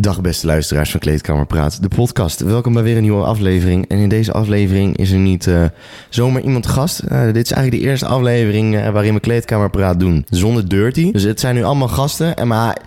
Dag beste luisteraars van Kleedkamer Praat, de podcast. Welkom bij weer een nieuwe aflevering. En in deze aflevering is er niet uh, zomaar iemand gast. Uh, dit is eigenlijk de eerste aflevering uh, waarin we Kleedkamer Praat doen zonder Dirty. Dus het zijn nu allemaal gasten. En maar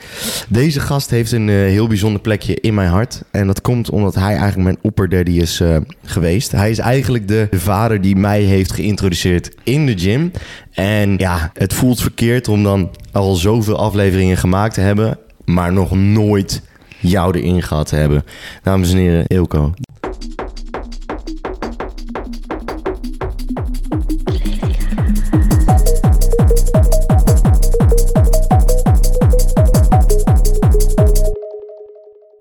deze gast heeft een heel bijzonder plekje in mijn hart. En dat komt omdat hij eigenlijk mijn opperdaddy is geweest. Hij is eigenlijk de vader die mij heeft geïntroduceerd in de gym. En ja, het voelt verkeerd om dan al zoveel afleveringen gemaakt te hebben, maar nog nooit jou erin gehad hebben. Dames en heren, Ilko.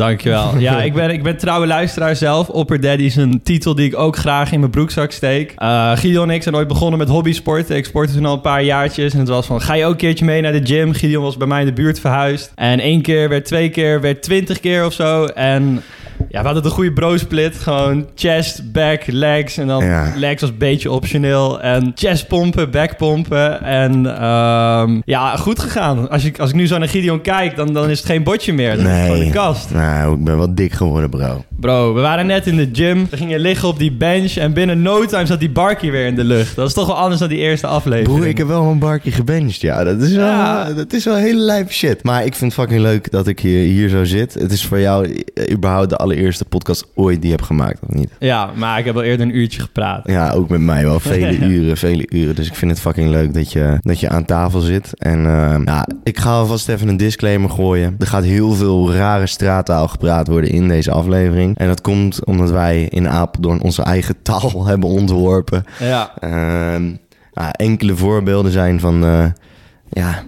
Dankjewel. Ja, ik ben, ik ben trouwe luisteraar zelf. Opper Daddy is een titel die ik ook graag in mijn broekzak steek. Uh, Gideon en ik zijn ooit begonnen met hobbysporten. Ik sportte toen al een paar jaartjes. En het was van, ga je ook een keertje mee naar de gym? Gideon was bij mij in de buurt verhuisd. En één keer werd twee keer, werd twintig keer of zo. En ja, we hadden een goede bro split. Gewoon chest, back, legs. En dan legs was een beetje optioneel. En chest pompen, back pompen. En um, ja, goed gegaan. Als ik, als ik nu zo naar Gideon kijk, dan, dan is het geen botje meer. Dat nee. is gewoon de kast. Nou, ik ben wel dik geworden, bro. Bro, we waren net in de gym. We gingen liggen op die bench. En binnen no time zat die barkie weer in de lucht. Dat is toch wel anders dan die eerste aflevering. Broer, ik heb wel een barkie gebenched. Ja, dat is wel, ja. dat is wel hele lijp shit. Maar ik vind het fucking leuk dat ik hier, hier zo zit. Het is voor jou überhaupt de allereerste podcast ooit die heb gemaakt, of niet? Ja, maar ik heb al eerder een uurtje gepraat. Ja, ook met mij wel. Vele uren, vele uren. Dus ik vind het fucking leuk dat je, dat je aan tafel zit. En uh, ja, ik ga alvast even een disclaimer gooien. Er gaat heel veel rare straattaal gepraat worden in deze aflevering. En dat komt omdat wij in Apeldoorn onze eigen taal hebben ontworpen. Ja. Uh, enkele voorbeelden zijn van... Uh, ja,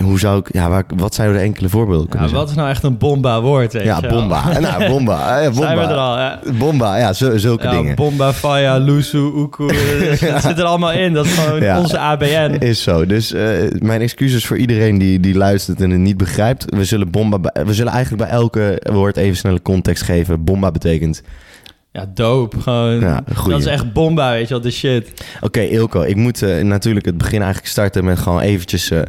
hoe zou ik, ja, waar, wat zouden de enkele voorbeelden kunnen ja, Wat is nou echt een bomba woord? Ja, bomba. nou, bomba. Ja, bomba. Zijn we er al, ja. Bomba, ja, zulke ja, dingen. Bomba, Faya, Lusu, Uku. Dat zit er allemaal in. Dat is gewoon onze ABN. Is zo. Dus uh, mijn excuses voor iedereen die, die luistert en het niet begrijpt. We zullen bomba, we zullen eigenlijk bij elke woord even snelle context geven. Bomba betekent ja, dope. Gewoon, ja, dat is echt bomba, weet je wel, de shit. Oké, Ilko, ik moet uh, natuurlijk het begin eigenlijk starten met gewoon eventjes... Uh,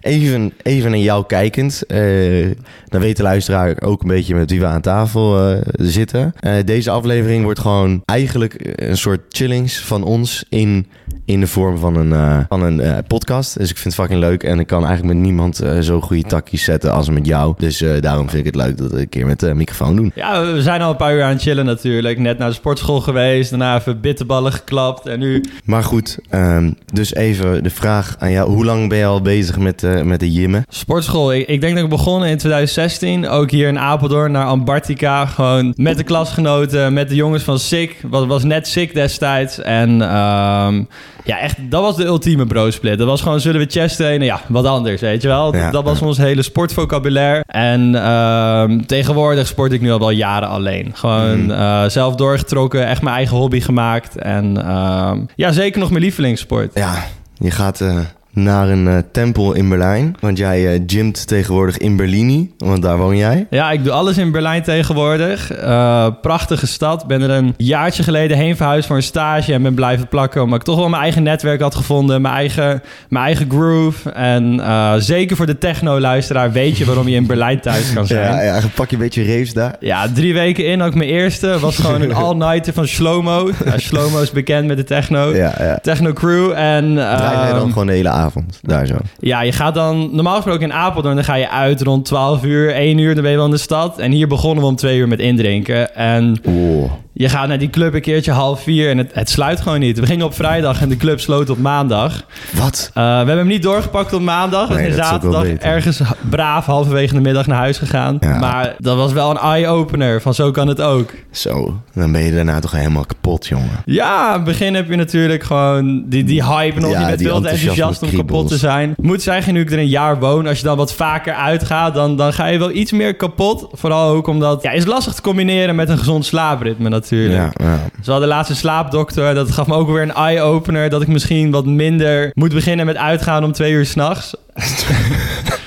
even, even naar jou kijkend. Uh, dan weet de luisteraar ook een beetje met wie we aan tafel zitten. deze aflevering wordt gewoon eigenlijk een soort chillings van ons in in de vorm van een, van een podcast. Dus ik vind het fucking leuk. En ik kan eigenlijk met niemand zo goede takjes zetten als met jou. Dus daarom vind ik het leuk dat we een keer met de microfoon doen. Ja, we zijn al een paar uur aan het chillen natuurlijk. Net naar de sportschool geweest. Daarna even bitterballen geklapt. En nu... Maar goed, um, dus even de vraag aan jou. Hoe lang ben je al bezig met, met de gymmen? Sportschool. Ik, ik, denk dat ik begonnen in 2016. Ook hier in Apeldoorn naar Ambartica. Gewoon met de klasgenoten. Met de jongens van SIck. Was, was net SIck destijds. En... Um, ja, echt, dat was de ultieme bro-split. Dat was gewoon, zullen we chest trainen? Ja, wat anders, weet je wel. dat was ons hele sportvocabulaire. En uh, tegenwoordig sport ik nu al wel jaren alleen. Gewoon mm. uh, zelf doorgetrokken, echt mijn eigen hobby gemaakt. En uh, ja, zeker nog mijn lievelingssport. Ja, je gaat eh, naar een uh, tempel in Berlijn. Want jij uh, gymt tegenwoordig in Berlini, want daar woon jij. Ja, ik doe alles in Berlijn tegenwoordig. Uh, prachtige stad. Ben er een jaartje geleden heen verhuisd voor een stage en ben blijven plakken. Omdat ik toch wel mijn eigen netwerk had gevonden, mijn eigen, mijn eigen groove. En zeker voor de techno-luisteraar weet je waarom je in Berlijn thuis kan zijn. Ja, ja pak je een beetje raves daar. Ja, drie weken in ook mijn eerste. Was gewoon een all-nighter van Shlomo. Ja, Shlomo is bekend met de techno. Ja, ja. Techno crew. En, Draai dan gewoon de hele avond? Avond, daar zo. Ja, je gaat dan normaal gesproken in Apeldoorn, dan ga je uit rond 12 uur, 1 uur, dan ben je wel in de stad. En hier begonnen we om 2 uur met indrinken. En oh. Je gaat naar die club een keertje half vier en het, het sluit gewoon niet. We gingen op vrijdag en de club sloot op maandag. Wat? Uh, we hebben hem niet doorgepakt op maandag. We zijn zaterdag ergens braaf halverwege de middag naar huis gegaan. Ja. Maar dat was wel een eye-opener van zo kan het ook. Zo, dan ben je daarna toch helemaal kapot, jongen. Ja, in het begin heb je natuurlijk gewoon die, die hype nog. Ja, je bent veel enthousiast om kapot te zijn. Moet zeggen, nu ik er een jaar woon, als je dan wat vaker uitgaat, dan, dan ga je wel iets meer kapot. Vooral ook omdat, ja, is lastig te combineren met een gezond slaapritme natuurlijk. Ja, ja. Zoals de laatste slaapdokter, dat gaf me ook weer een eye-opener dat ik misschien wat minder moet beginnen met uitgaan om twee uur s'nachts.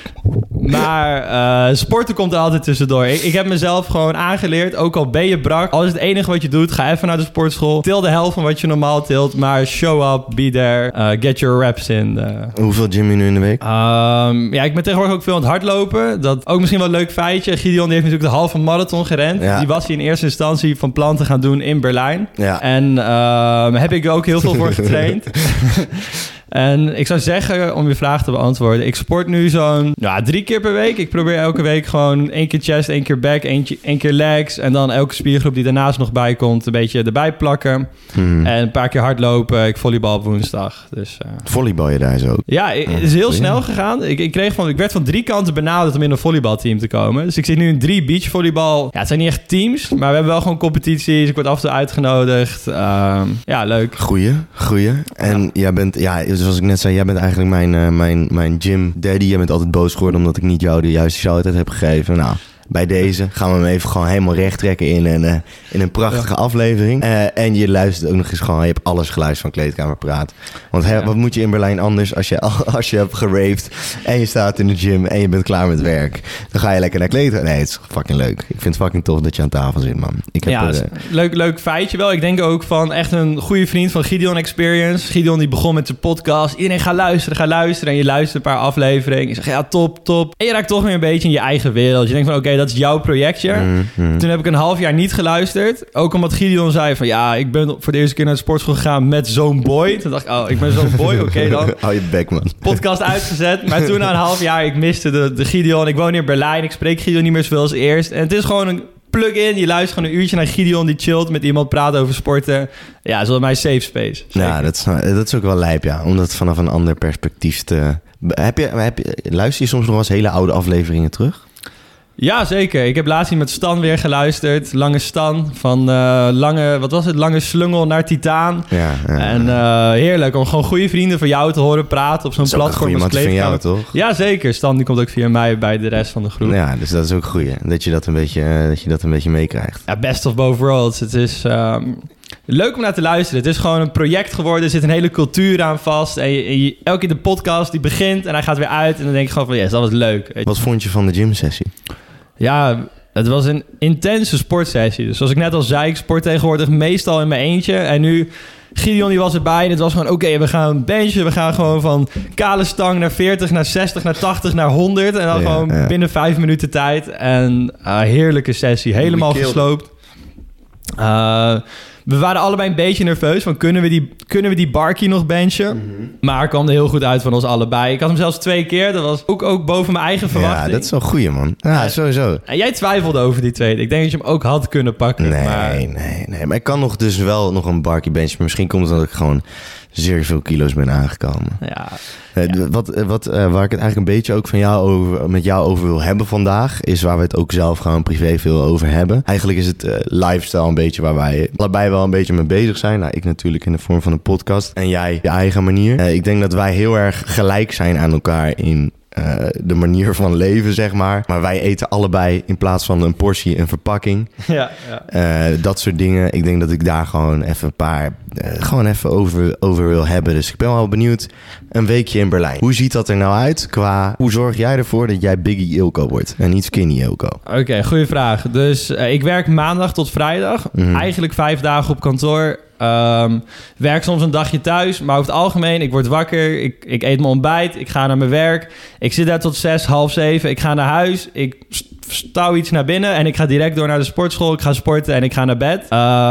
Maar eh, sporten komt er altijd tussendoor. Ik, ik heb mezelf gewoon aangeleerd, ook al ben je brak, al is het enige wat je doet, ga even naar de sportschool. Til de helft van wat je normaal tilt, maar show up, be there, eh, get your reps in. eh. Hoeveel gym je nu in de week? Ehm, ja, ik ben tegenwoordig ook veel aan het hardlopen. Dat ook misschien wel een leuk feitje. Gideon die heeft natuurlijk de halve marathon gerend. Ja. Die was hij in eerste instantie van plan te gaan doen in Berlijn. Ja. En ehm, heb ik ook heel veel voor getraind. en ik zou zeggen, om je vraag te beantwoorden... ik sport nu zo'n ja, drie keer per week. Ik probeer elke week gewoon één keer chest, één keer back, eentje, één keer legs... en dan elke spiergroep die daarnaast nog bij komt... een beetje erbij plakken. Hmm. En een paar keer hardlopen. Ik volleybal op woensdag. Dus... eh, Volleybal je daar zo? ja, i- het is heel Ja. snel gegaan. Ik, ik, kreeg van, ik werd van drie kanten benaderd om in een volleybalteam te komen. Dus ik zit nu in drie beachvolleybal. Ja, het zijn niet echt teams, maar we hebben wel gewoon competities. Ik word af en toe uitgenodigd. Ehm, ja, leuk. Goeie, goeie. En jij bent, ja, zoals ik net zei, jij bent eigenlijk mijn, eh, mijn, mijn gym daddy. Jij bent altijd boos geworden omdat ik niet jou de juiste shout-out heb gegeven. Nou, bij deze gaan we hem even gewoon helemaal recht trekken in een, eh, in een prachtige aflevering. Eh, en je luistert ook nog eens gewoon, je hebt alles geluisterd van Kleedkamer Praat. Want Ja. wat moet je in Berlijn anders als je, als je hebt geraved en je staat in de gym en je bent klaar met werk. Dan ga je lekker naar Kleedkamer. Nee, het is fucking leuk. Ik vind het fucking tof dat je aan tafel zit, man. Ik heb Ja, er, eh, leuk, leuk feitje wel. Ik denk ook van echt een goede vriend van Gideon Experience. Gideon die begon met zijn podcast. Iedereen gaat luisteren, ga luisteren. En je luistert een paar afleveringen. Je zegt ja, top, top. En je raakt toch weer een beetje in je eigen wereld. Je denkt van oké, dat is jouw projectje. mm, mm. Toen heb ik een half jaar niet geluisterd. Ook omdat Gideon zei van... ja, ik ben voor de eerste keer naar de sportschool gegaan met zo'n boy. Toen dacht ik, oh, ik ben zo'n boy, oké dan. Hou je bek, man. Podcast uitgezet. Maar toen na een half jaar, ik miste de, de Gideon. Ik woon in Berlijn. Ik spreek Gideon niet meer zoveel als eerst. En het is gewoon een plug-in. Je luistert gewoon een uurtje naar Gideon. Die chillt met iemand, praat over sporten. Ja, dat is wel mijn safe space. Zeker. Ja, dat is, dat is ook wel lijp, ja. Om dat vanaf een ander perspectief te... Heb je, heb je, luister je soms nog wel eens hele oude afleveringen terug? Ja, zeker. Ik heb laatst met Stan weer geluisterd. Lange Stan. Van eh, lange, wat was het? Lange slungel naar Titaan. Ja. ja. En eh, heerlijk om gewoon goede vrienden van jou te horen praten op zo'n dat is platform als man van jou, toch? Ja, zeker. Stan die komt ook via mij bij de rest van de groep. Ja. Ja, dus dat is ook goed. Dat je dat een beetje, eh, dat je dat een beetje meekrijgt. best of both worlds. Het is ehm, leuk om naar te luisteren. Het is gewoon een project geworden. Er zit een hele cultuur aan vast. En, je, en je- elke keer de podcast die begint en hij gaat weer uit. En dan denk je gewoon van, yes, dat was leuk. Wat vond je van de gymsessie? Ja, het was een intense sportsessie. Dus zoals ik net al zei, ik sport tegenwoordig meestal in mijn eentje. En nu, Gideon die was erbij en het was gewoon... oké, we gaan benchen. We gaan gewoon van kale stang naar 40, naar 60, naar 80, naar 100. En dan Ja, gewoon ja. binnen vijf minuten tijd. En ah, heerlijke sessie. Helemaal gesloopt. Eh, we waren allebei een beetje nerveus. Van kunnen we die, kunnen we die Barkie nog benchen? Maar het kwam er heel goed uit van ons allebei. Ik had hem zelfs twee keer. Dat was ook, ook boven mijn eigen verwachting. Ja, dat is wel een goeie, man. Ja, sowieso. En jij twijfelde over die tweede. Ik denk dat je hem ook had kunnen pakken. Nee, maar... nee, nee. Maar ik kan nog dus wel nog een barkie bench. Maar misschien komt het omdat ik gewoon zeer veel kilo's ben aangekomen. Ja, Eh, Ja. Wat, eh, wat, eh, waar ik het eigenlijk een beetje ook van jou over, met jou over wil hebben vandaag, is waar we het ook zelf gewoon privé veel over hebben. Eigenlijk is het lifestyle een beetje waar wij allebei wel een beetje mee bezig zijn. Nou, ik natuurlijk in de vorm van een podcast en jij je eigen manier. Ik denk dat wij heel erg gelijk zijn aan elkaar in eh, de manier van leven, zeg maar. Maar wij eten allebei in plaats van een portie een verpakking. ja, ja. Eh, dat soort dingen. Ik denk dat ik daar gewoon even een paar... eh, gewoon even over, over wil hebben. Dus ik ben wel benieuwd. Een weekje in Berlijn. Hoe ziet dat er nou uit qua... Hoe zorg jij ervoor dat jij Biggie Ilko wordt? En niet Skinny Ilko? Oké, goede vraag. Dus ik werk maandag tot vrijdag. Mhm. Eigenlijk vijf dagen op kantoor. Ehm, werk soms een dagje thuis. Maar over het algemeen, ik word wakker. Ik, ik eet mijn ontbijt. Ik ga naar mijn werk. Ik zit daar tot zes, half zeven. Ik ga naar huis. Ik st- stouw iets naar binnen. En ik ga direct door naar de sportschool. Ik ga sporten en ik ga naar bed. Eh,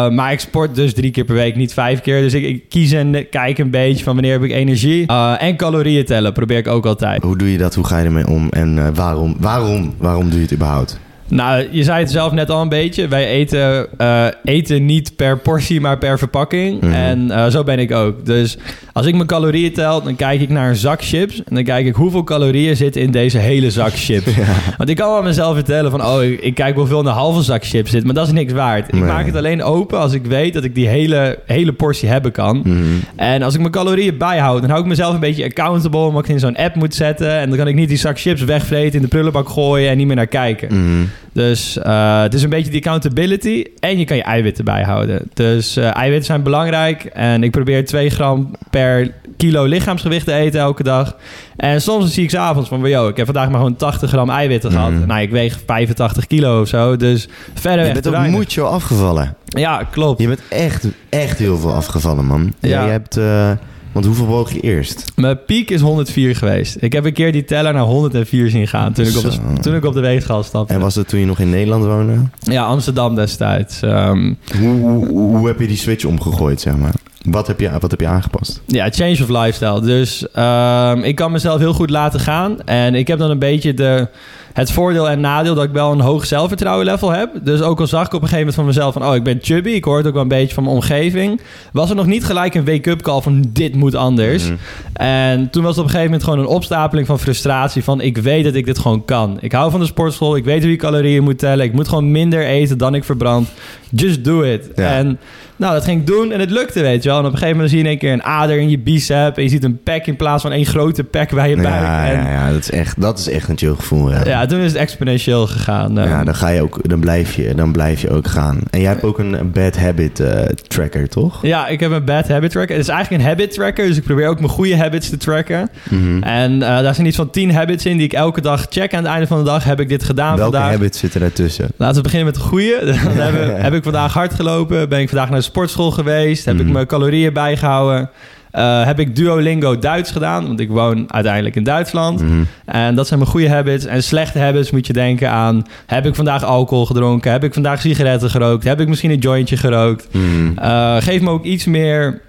maar ik sport dus drie keer per week, niet vijf keer. Dus ik, ik kies en kijk een beetje van wanneer heb ik energie. Eh, en calorieën tellen probeer ik ook altijd. Hoe doe je dat? Hoe ga je ermee om? En eh, waarom, waarom, waarom doe je het überhaupt? Nou, je zei het zelf net al een beetje. Wij eten, eh, eten niet per portie, maar per verpakking. Mhm. En eh, zo ben ik ook. Dus als ik mijn calorieën tel, dan kijk ik naar een zak chips. En dan kijk ik hoeveel calorieën zitten in deze hele zak chips. Want ik kan wel mezelf vertellen van... oh, ik, ik kijk hoeveel in een halve zak chips zit. Maar dat is niks waard. Ik maak het alleen open als ik weet dat ik die hele, hele portie hebben kan. Mhm. En als ik mijn calorieën bijhoud, dan hou ik mezelf een beetje accountable... omdat ik in zo'n app moet zetten. En dan kan ik niet die zak chips wegvreten, in de prullenbak gooien... en niet meer naar kijken. Mhm. Dus eh, het is een beetje die accountability en je kan je eiwitten bijhouden. Dus eh, eiwitten zijn belangrijk en ik probeer 2 gram per kilo lichaamsgewicht te eten elke dag. En soms zie ik s'avonds van, yo, ik heb vandaag maar gewoon 80 gram eiwitten gehad. Mhm. Nou, ik weeg 85 kilo of zo, dus verder Je bent ook moedje afgevallen. Ja, klopt. Je bent echt, echt heel veel afgevallen, man. Ja. Je hebt... eh, want hoeveel woog je eerst? Mijn piek is 104 geweest. Ik heb een keer die teller naar 104 zien gaan toen ik op de, toen ik op de weegschaal stapte. En was dat toen je nog in Nederland woonde? Ja, Amsterdam destijds. Ehm, Hoe, hoe, hoe heb je die switch omgegooid, zeg maar? Wat heb je, wat heb je aangepast? Ja, change of lifestyle. Dus ehm, ik kan mezelf heel goed laten gaan. En ik heb dan een beetje de, het voordeel en nadeel dat ik wel een hoog zelfvertrouwen level heb. Dus ook al zag ik op een gegeven moment van mezelf van... oh, ik ben chubby. Ik hoor het ook wel een beetje van mijn omgeving. Was er nog niet gelijk een wake-up call van dit moet anders. Mhm. En toen was het op een gegeven moment gewoon een opstapeling van frustratie. Van ik weet dat ik dit gewoon kan. Ik hou van de sportschool. Ik weet hoe je calorieën moet tellen. Ik moet gewoon minder eten dan ik verbrand. Just do it. Ja. En nou, dat ging ik doen en het lukte, weet je wel. En op een gegeven moment zie je in één keer een ader in je bicep. En je ziet een pek in plaats van één grote pek bij je buik. Ja, en ja, ja, dat is echt, dat is echt een chill gevoel. Ja. ja, toen is het exponentieel gegaan. Ja, dan ga je ook, dan blijf je, dan blijf je ook gaan. En jij hebt ook een bad habit eh, tracker, toch? ja, ik heb een bad habit tracker. Het is eigenlijk een habit tracker, dus ik probeer ook mijn goede habits te tracken. Mhm. En eh, daar zijn iets van 10 habits in die ik elke dag check. Aan het einde van de dag heb ik dit gedaan Welke vandaag. habits zitten daartussen? Laten we beginnen met de goede. Dan heb ik vandaag hard gelopen. Ben ik vandaag naar de sportschool geweest. Heb ik Mhm. mijn calorieën bijgehouden. Eh, heb ik Duolingo Duits gedaan. Want ik woon uiteindelijk in Duitsland. Mhm. En dat zijn mijn goede habits. En slechte habits moet je denken aan... Heb ik vandaag alcohol gedronken? Heb ik vandaag sigaretten gerookt? Heb ik misschien een jointje gerookt? Mhm. Eh, geef me ook iets meer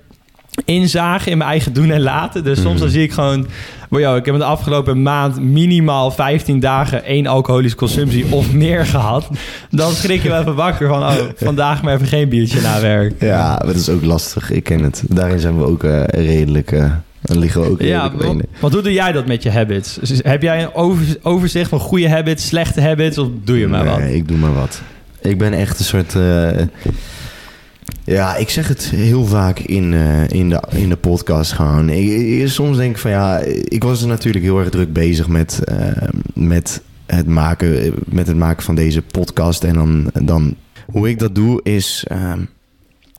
inzage in mijn eigen doen en laten. Dus soms Mhm. dan zie ik gewoon... Wow, ik heb in de afgelopen maand minimaal 15 dagen één alcoholische consumptie of meer gehad. Dan schrik je wel even wakker van, oh, vandaag maar even geen biertje na werk. Ja, dat is ook lastig. Ik ken het. Daarin zijn we ook eh, redelijk... eh, dan liggen we ook Ja, redelijk want, hoe doe jij dat met je habits? Dus heb jij een over- overzicht van goede habits, slechte habits of doe je maar wat? Nee, ik doe maar wat. Ik ben echt een soort... eh, ja, ik zeg het heel vaak in, eh, in, de, in de podcast gewoon. Ik, soms denk ik van ja, ik was natuurlijk heel erg druk bezig met, eh, met, het, maken, met het maken van deze podcast. En dan, dan hoe ik dat doe is... ehm,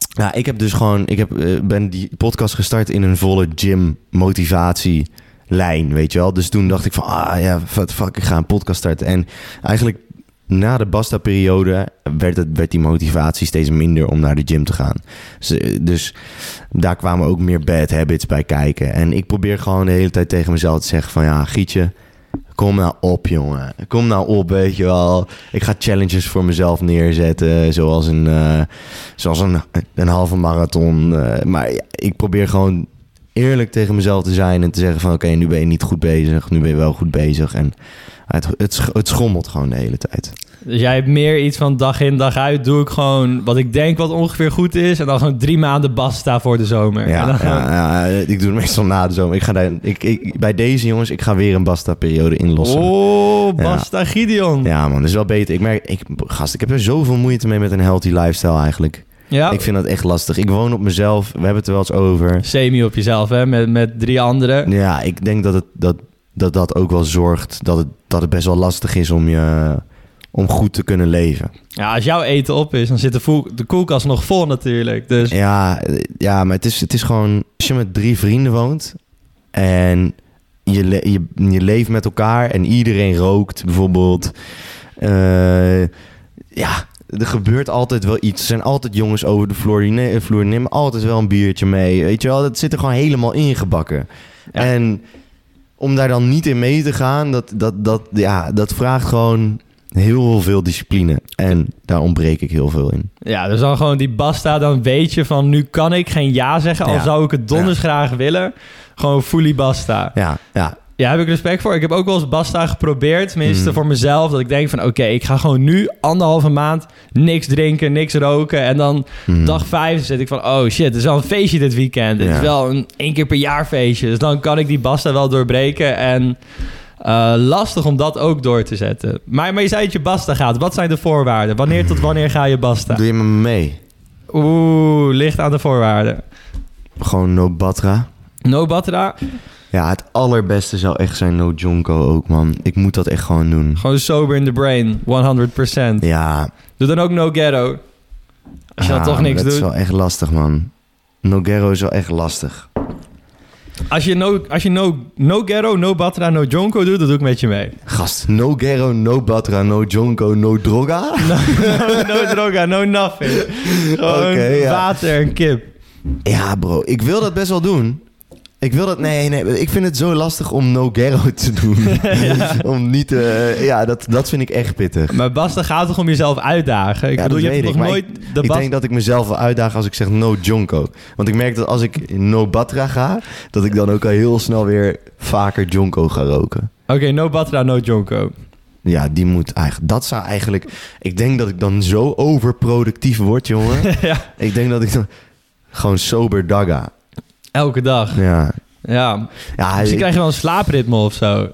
ja, ik heb dus gewoon... Ik heb, eh, ben die podcast gestart in een volle gym motivatie lijn, weet je wel. Dus toen dacht ik van, ah ja, fuck, ik ga een podcast starten. En eigenlijk na de Basta-periode werd, het, werd die motivatie steeds minder om naar de gym te gaan. Dus, daar kwamen ook meer bad habits bij kijken. En ik probeer gewoon de hele tijd tegen mezelf te zeggen van... ja, Gietje, kom nou op, jongen. Kom nou op, weet je wel. Ik ga challenges voor mezelf neerzetten, zoals een, eh, zoals een, een halve marathon. eh, maar ik probeer gewoon eerlijk tegen mezelf te zijn en te zeggen van... oké, nu ben je niet goed bezig, nu ben je wel goed bezig. En het, het, het schommelt gewoon de hele tijd. Dus jij hebt meer iets van dag in dag uit. Doe ik gewoon wat ik denk wat ongeveer goed is. En dan gewoon drie maanden basta voor de zomer. Ja, gewoon- ja, ja, ik doe het meestal na de zomer. Ik ga daar, ik, ik, bij deze jongens, ik ga weer een Basta-periode inlossen. Oh, basta Gideon. Ja. Ja man, dat is wel beter. Ik merk, ik, gast, ik heb er zoveel moeite mee met een healthy lifestyle eigenlijk. Ik vind dat echt lastig. Ik woon op mezelf, we hebben het er wel eens over. Semi op jezelf, hè? Met, met drie anderen. Ja, ik denk dat het, dat, dat, dat ook wel zorgt dat het, dat het best wel lastig is om, je, om goed te kunnen leven. Ja, als jouw eten op is, dan zit de, de koelkast nog vol natuurlijk. Dus Ja, ja maar het is, het is gewoon... Als je met drie vrienden woont en je, le- je, je leeft met elkaar en iedereen rookt bijvoorbeeld. eh, ja, er gebeurt altijd wel iets. Er zijn altijd jongens over de vloer die, ne- vloer die nemen altijd wel een biertje mee. Weet je wel, dat zit er gewoon helemaal ingebakken. Ja. En om daar dan niet in mee te gaan, dat, dat, dat, ja, dat vraagt gewoon heel veel discipline. En daar ontbreek ik heel veel in. ja, dus dan gewoon die basta, dan weet je van nu kan ik geen ja zeggen. Al Ja. zou ik het donders graag willen. Gewoon fully basta. Ja, ja, Ja, heb ik respect voor. Ik heb ook wel eens basta geprobeerd. Tenminste Mm. voor mezelf. Dat ik denk van oké, ik ga gewoon nu anderhalve maand niks drinken, niks roken. En dan Hmm. dag vijf zit ik van oh shit, het is wel een feestje dit weekend. Het Ja. is wel een één keer per jaar feestje. Dus dan kan ik die basta wel doorbreken. En eh, lastig om dat ook door te zetten. Maar, maar je zei dat je basta gaat. Wat zijn de voorwaarden? Wanneer tot wanneer ga je basta? Doe je me mee? Oeh, ligt aan de voorwaarden. Gewoon no batra. No batra. Ja, het allerbeste zou echt zijn No Jonko ook, man. Ik moet dat echt gewoon doen. Gewoon sober in the brain, 100%. Ja. Doe dan ook no ghetto. Als je ja, dan toch niks dat doet. is wel echt lastig, man. No Ghetto is wel echt lastig. Als je, no, als je no, no ghetto, no batra, no jonko doet, dan doe ik met je mee. Gast, no Ghetto, no Batra, no Jonko, no Droga? No, no droga, no nothing. Gewoon Oké, ja. water en kip. Ja, bro. Ik wil dat best wel doen. Ik wil dat... Nee, nee. Ik vind het zo lastig om no Ghetto te doen. om niet... eh, ja, dat, dat vind ik echt pittig. Maar Bas, dan gaat het toch om jezelf uitdagen? Ik Ja, bedoel, dat je hebt weet nog ik, nooit de ik Bas... denk dat ik mezelf wil uitdagen als ik zeg no Jonko. Want ik merk dat als ik no Batra ga... dat ik dan ook al heel snel weer vaker Jonko ga roken. Oké, no batra, no jonko. Ja, die moet eigenlijk... Dat zou eigenlijk... Ik denk dat ik dan zo overproductief word, jongen. ja, ik denk dat ik dan... Gewoon sober dagga. Elke dag. Ja. Ja, Ja, misschien ik- krijg je wel een slaapritme of zo.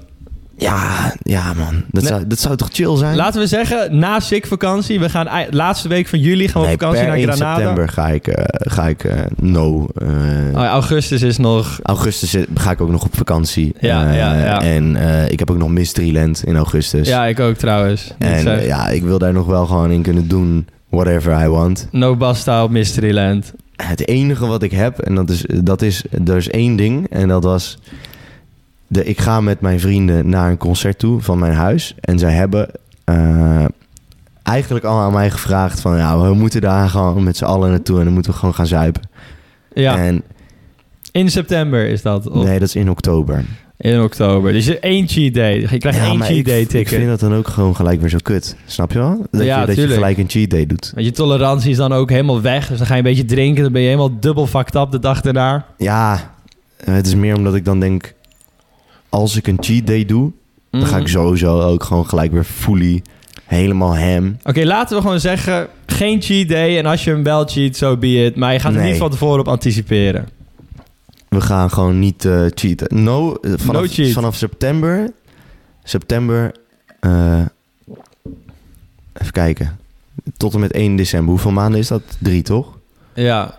ja, ja man. Dat, Nee. zou, dat zou toch chill zijn? Laten we zeggen, na SIK vakantie, we gaan laatste week van juli gaan we nee, op vakantie naar 1 Granada. september ga ik, eh, ga ik eh, no... eh, Oh, ja, augustus is nog... Augustus ga ik ook nog op vakantie. Ja, ja, ja. En ik heb ook nog Mysteryland in augustus. Ja, ik ook trouwens. En ja, ik wil daar nog wel gewoon in kunnen doen whatever I want. No Basta op Mysteryland. Het enige wat ik heb, en dat is, dat is, er is één ding. En dat was, de, ik ga met mijn vrienden naar een concert toe van mijn huis. En zij hebben eh, eigenlijk al aan mij gevraagd van... Ja, we moeten daar gewoon met z'n allen naartoe en dan moeten we gewoon gaan zuipen. Ja, En in september is dat. Of nee, dat is in oktober. In oktober. Dus je één cheat day. Je krijgt Ja, één cheat ik, day ik ticket. vind dat dan ook gewoon gelijk weer zo kut. Snap je wel? Dat, Ja, je, dat je gelijk een cheat day doet. Want je tolerantie is dan ook helemaal weg. Dus dan ga je een beetje drinken. Dan ben je helemaal dubbel fucked up de dag daarna. Ja, eh, het is meer omdat ik dan denk... Als ik een cheat day doe, dan ga ik Mhm. sowieso ook gewoon gelijk weer fully helemaal ham. Oké, laten we gewoon zeggen, geen cheat day. En als je hem wel cheat, so be it. Maar je gaat er Nee. niet van tevoren op anticiperen. We gaan gewoon niet eh, cheaten. No, eh, vanaf, No cheat. vanaf september... September... eh, even kijken. Tot en met 1 december. Hoeveel maanden is dat? Drie, toch? Ja.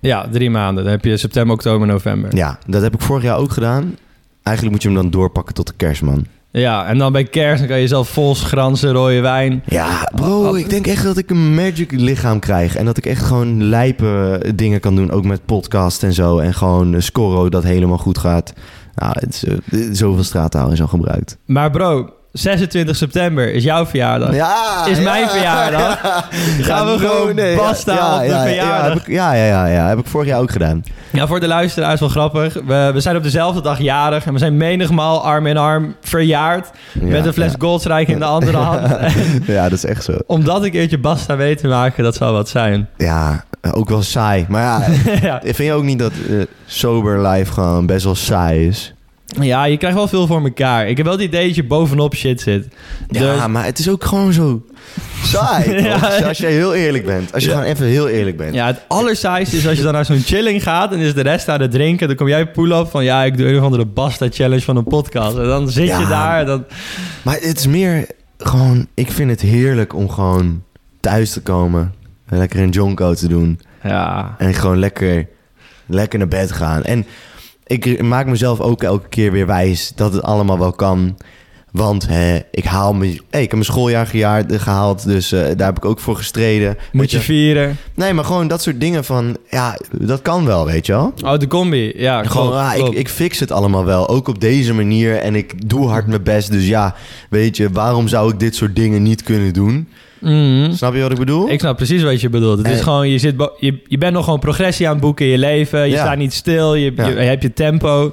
Ja, drie maanden. Dan heb je september, oktober, november. Ja, dat heb ik vorig jaar ook gedaan. Eigenlijk moet je hem dan doorpakken tot de kerstman. Ja, en dan bij kerst dan kan je zelf vol schransen, rode wijn. Ja, bro, Wat- ik denk echt dat ik een magic lichaam krijg. En dat ik echt gewoon lijpe dingen kan doen. Ook met podcast en zo. En gewoon uh, Scoro dat helemaal goed gaat. Nou, het is, eh, zoveel straattaal is al gebruikt. Maar bro, 26 september is jouw verjaardag. Ja, Is mijn verjaardag. Gaan we gewoon basta op de ja, verjaardag. Ja, heb ik, ja, ja, ja, ja, heb ik vorig jaar ook gedaan. Ja, voor de luisteraars wel grappig. We, we zijn op dezelfde dag jarig en we zijn menigmaal arm in arm verjaard. Ja, met een fles ja. Goldsrijk in de andere hand. Ja, dat is echt zo. om dat een keertje basta mee te maken, dat zou wat zijn. Ja, ook wel saai. Maar ja, ja. vind je ook niet dat eh, sober life gewoon best wel saai is? Ja, je krijgt wel veel voor elkaar. Ik heb wel het idee dat je bovenop shit zit. Ja, Dus- maar het is ook gewoon zo saai. Ja. Als je heel eerlijk bent. Als je Ja. gewoon even heel eerlijk bent. Ja, het allersaaiste is als je dan naar zo'n chilling gaat en is de rest aan het drinken. Dan kom jij pull-up van ja, ik doe een of andere basta challenge van een podcast. En dan zit je daar. Dan... Maar het is meer gewoon... Ik vind het heerlijk om gewoon thuis te komen. Lekker een jonko te doen. Ja. En gewoon lekker, lekker naar bed gaan. En ik maak mezelf ook elke keer weer wijs dat het allemaal wel kan. Want hè, ik haal me, hey, ik heb mijn schooljaar gejaar, gehaald, dus eh, daar heb ik ook voor gestreden. Moet je vieren. Nee, maar gewoon dat soort dingen van, ja, dat kan wel, weet je wel. Oh, de combi. Ja, Gewoon, klopt, ah, ik, klopt. ik fix het allemaal wel, ook op deze manier. En ik doe hard mijn best, dus ja, weet je, waarom zou ik dit soort dingen niet kunnen doen? Mhm. Snap je wat ik bedoel? Ik snap precies wat je bedoelt. Het is Eh. gewoon, je, zit je, je bent nog gewoon progressie aan het boeken in je leven. Je Ja. staat niet stil. Je, Ja. je, je hebt je tempo.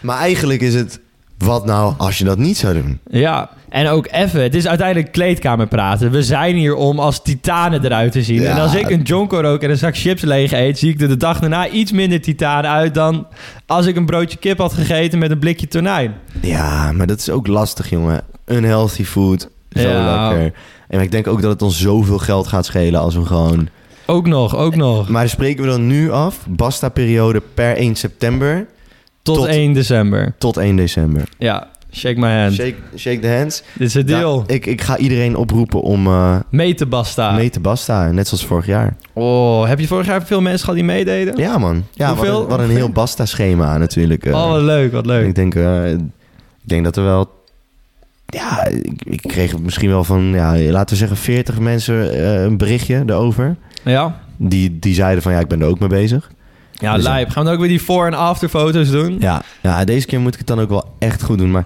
Maar eigenlijk is het, wat nou als je dat niet zou doen? Ja, en ook even. Het is uiteindelijk kleedkamer praten. We zijn hier om als titanen eruit te zien. Ja. En als ik een jonko rook en een zak chips leeg eet... zie ik er de dag daarna iets minder titaan uit... dan als ik een broodje kip had gegeten met een blikje tonijn. Ja, maar dat is ook lastig, jongen. Unhealthy food, zo Ja. lekker. En ik denk ook dat het ons zoveel geld gaat schelen als we gewoon... Ook nog, ook nog. Maar spreken we dan nu af, basta-periode per 1 september Tot, tot- 1 december. tot 1 december. Ja, Shake my hand. Shake, shake the hands. Dit is het deal. Ja, ik, ik ga iedereen oproepen om eh, Mee te basta. mee te basta, net zoals vorig jaar. Oh, heb je vorig jaar veel mensen gehad die meededen? Ja man, ja, wat Hoeveel? een, wat een heel basta-schema natuurlijk. eh. Oh, wat leuk, wat leuk. ik, denk, eh, ik denk dat er wel... Ja, ik, ik kreeg misschien wel van, ja, laten we zeggen 40 mensen een berichtje erover. Ja? Die, die zeiden van, ja, ik ben er ook mee bezig. Ja, Dus lijp. Gaan we dan ook weer die voor- en afterfoto's doen? Ja, ja, deze keer moet ik het dan ook wel echt goed doen. Maar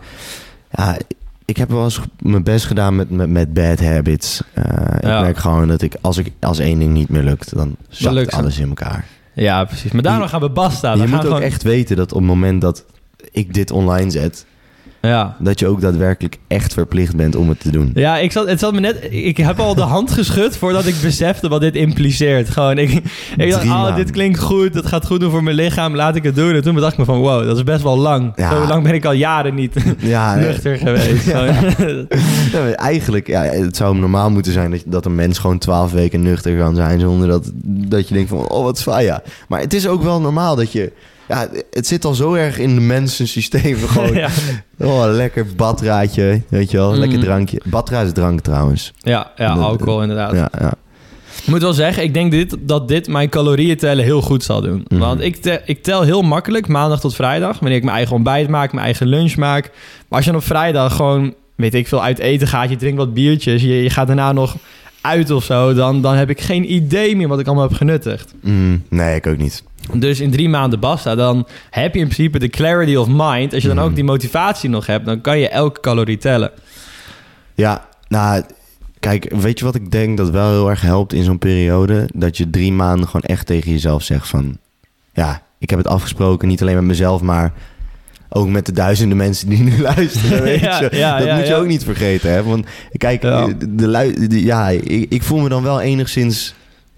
ja, ik heb wel eens mijn best gedaan met, met, met bad habits. Eh, Ja. Ik merk gewoon dat ik als, ik, als één ding niet meer lukt, dan zakt lukt alles in elkaar. Ja, precies. Maar daarom Je- gaan we basta. je We moet ook gewoon- echt weten dat op het moment dat ik dit online zet, Ja. dat je ook daadwerkelijk echt verplicht bent om het te doen. Ja, ik zat, het zat me net... Ik heb al de hand geschud voordat ik besefte wat dit impliceert. Gewoon, ik, ik dacht, oh, dit klinkt goed. Dat gaat goed doen voor mijn lichaam. Laat ik het doen. En toen bedacht ik me van, wow, dat is best wel lang. Ja. Zo lang ben ik al jaren niet Ja, nuchter geweest. Ja, eigenlijk, ja, het zou normaal moeten zijn dat, dat een mens gewoon twaalf weken nuchter kan zijn zonder dat, dat je denkt van, oh wat zwaar, ja. Maar het is ook wel normaal dat je, ja, het zit al zo erg in de mensensysteem. Gewoon, ja. Oh, lekker badraadje, weet je wel. Lekker Mm. drankje. Badraad is drank trouwens. Ja, ja, alcohol inderdaad. Ja, ja. Ik moet wel zeggen, ik denk dit, dat dit mijn calorieën tellen heel goed zal doen. Mhm. Want ik, te- ik tel heel makkelijk maandag tot vrijdag. Wanneer ik mijn eigen ontbijt maak, mijn eigen lunch maak. Maar als je dan op vrijdag gewoon, weet ik veel, uit eten gaat. Je drinkt wat biertjes. Je, je gaat daarna nog uit of zo. Dan, dan heb ik geen idee meer wat ik allemaal heb genuttigd. Mm, nee, ik ook niet. Dus in drie maanden basta. Dan heb je in principe de clarity of mind. Als je dan Mhm. ook die motivatie nog hebt, dan kan je elke calorie tellen. Ja, nou, kijk, weet je wat ik denk dat wel heel erg helpt in zo'n periode? Dat je drie maanden gewoon echt tegen jezelf zegt van... Ja, ik heb het afgesproken, niet alleen met mezelf, maar ook met de duizenden mensen die nu luisteren. Weet Ja, je? ja, dat ja, moet je ook niet vergeten, hè? Want kijk, de- ja, ik, ik voel me dan wel enigszins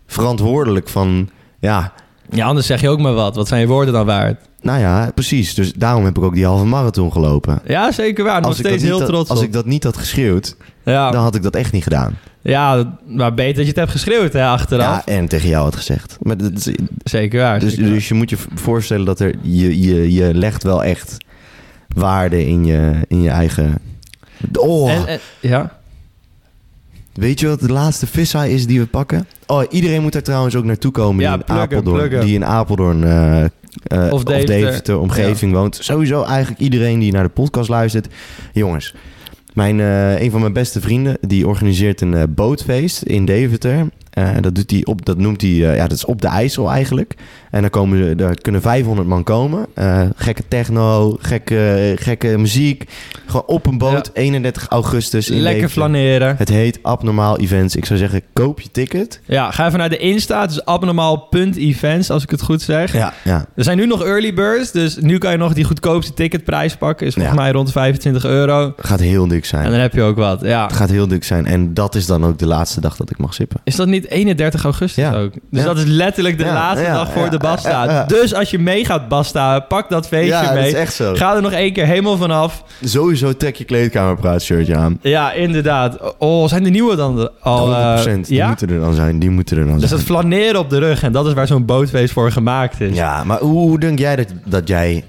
verantwoordelijk van... Ja, Ja, anders zeg je ook maar wat. Wat zijn je woorden dan waard? Nou ja, precies. Dus daarom heb ik ook die halve marathon gelopen. Ja, zeker waar. Nog Als steeds heel had- trots Als ik dat niet had geschreeuwd, Ja, dan had ik dat echt niet gedaan. ja, maar beter dat je het hebt geschreeuwd hè, achteraf. Ja, en tegen jou had gezegd. Maar dat Zeker waar. dus, zeker dus je moet je voorstellen dat er, je, je, je legt wel echt waarde in je, in je eigen... Oh, En, en- ja? weet je wat de laatste vissa is die we pakken? Oh, iedereen moet daar trouwens ook naartoe komen Ja, die, in pluggen, Apeldoorn, pluggen. die in Apeldoorn eh, eh, Of of Deventer. Omgeving woont. Sowieso eigenlijk iedereen die naar de podcast luistert. Jongens, mijn, eh, een van mijn beste vrienden die organiseert een eh, bootfeest in Deventer. Dat, doet hij op, dat noemt hij, ja, dat is op de IJssel eigenlijk. En dan komen ze, daar kunnen 500 man komen. Eh, gekke techno, gekke, gekke muziek. Gewoon op een boot, 31 augustus in Lekker flaneren. Het heet Abnormaal Events. Ik zou zeggen, koop je ticket. Ja, ga even naar de Insta. Het is abnormaal.events, als ik het goed zeg. Ja, ja. Er zijn nu nog early birds, dus nu kan je nog die goedkoopste ticketprijs pakken. Is volgens Ja. mij rond 25 euro. Gaat heel dik zijn. En dan heb je ook wat. Ja. Het gaat heel dik zijn. En dat is dan ook de laatste dag dat ik mag sippen. Is dat niet 31 augustus Ja. ook? Dus dat is letterlijk de laatste dag voor de Basta. Dus als je mee gaat Basta, pak dat feestje ja, mee. dat is echt zo. Ga er nog één keer helemaal vanaf. Sowieso trek je kleedkamerpraat shirtje aan. Ja, inderdaad. Oh, zijn de nieuwe dan al? 100%. eh, die ja? moeten er dan zijn. Die moeten er dan Dus zijn. dat flaneren op de rug. En dat is waar zo'n bootfeest voor gemaakt is. Ja, maar hoe, hoe denk jij dat, dat jij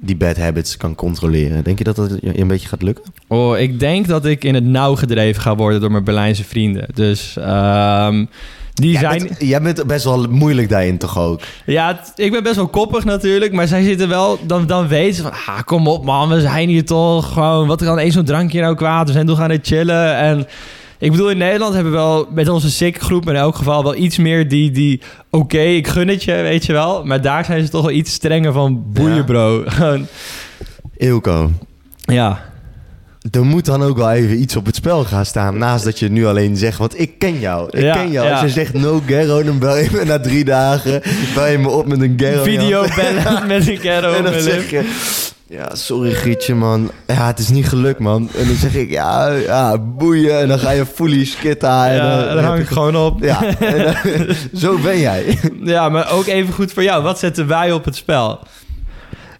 die bad habits kan controleren? Denk je dat dat je een beetje gaat lukken? Oh, ik denk dat ik in het nauw gedreven ga worden door mijn Berlijnse vrienden. Dus ehm, die Jij zijn... bent, jij bent best wel moeilijk daarin toch ook? Ja, ik ben best wel koppig natuurlijk, maar zij zitten wel... Dan, dan weten ze van, ah, kom op man, we zijn hier toch gewoon... Wat kan één zo'n drankje nou kwaad? We zijn toch aan het chillen en... Ik bedoel, in Nederland hebben we wel met onze sick groep in elk geval wel iets meer die... die Oké, ik gun het je, weet je wel. Maar daar zijn ze toch wel iets strenger van boeien, Ja. bro. Gewoon, Ilko, ja, er moet dan ook wel even iets op het spel gaan staan. Naast dat je nu alleen zegt, want ik ken jou. Ik Ja, ken jou. Als je zegt no Gero, dan bel je me na drie dagen. Bel je me op met een Gero. video bellen met een kero En dan zeg je... Ja, sorry Gietje, man. Ja, het is niet gelukt, man. En dan zeg ik, ja, ja boeien. En dan ga je fully skitten. En Ja, dan, hang ik gewoon op. Ja, dan- zo ben jij. Ja, maar ook even goed voor jou. Wat zetten wij op het spel?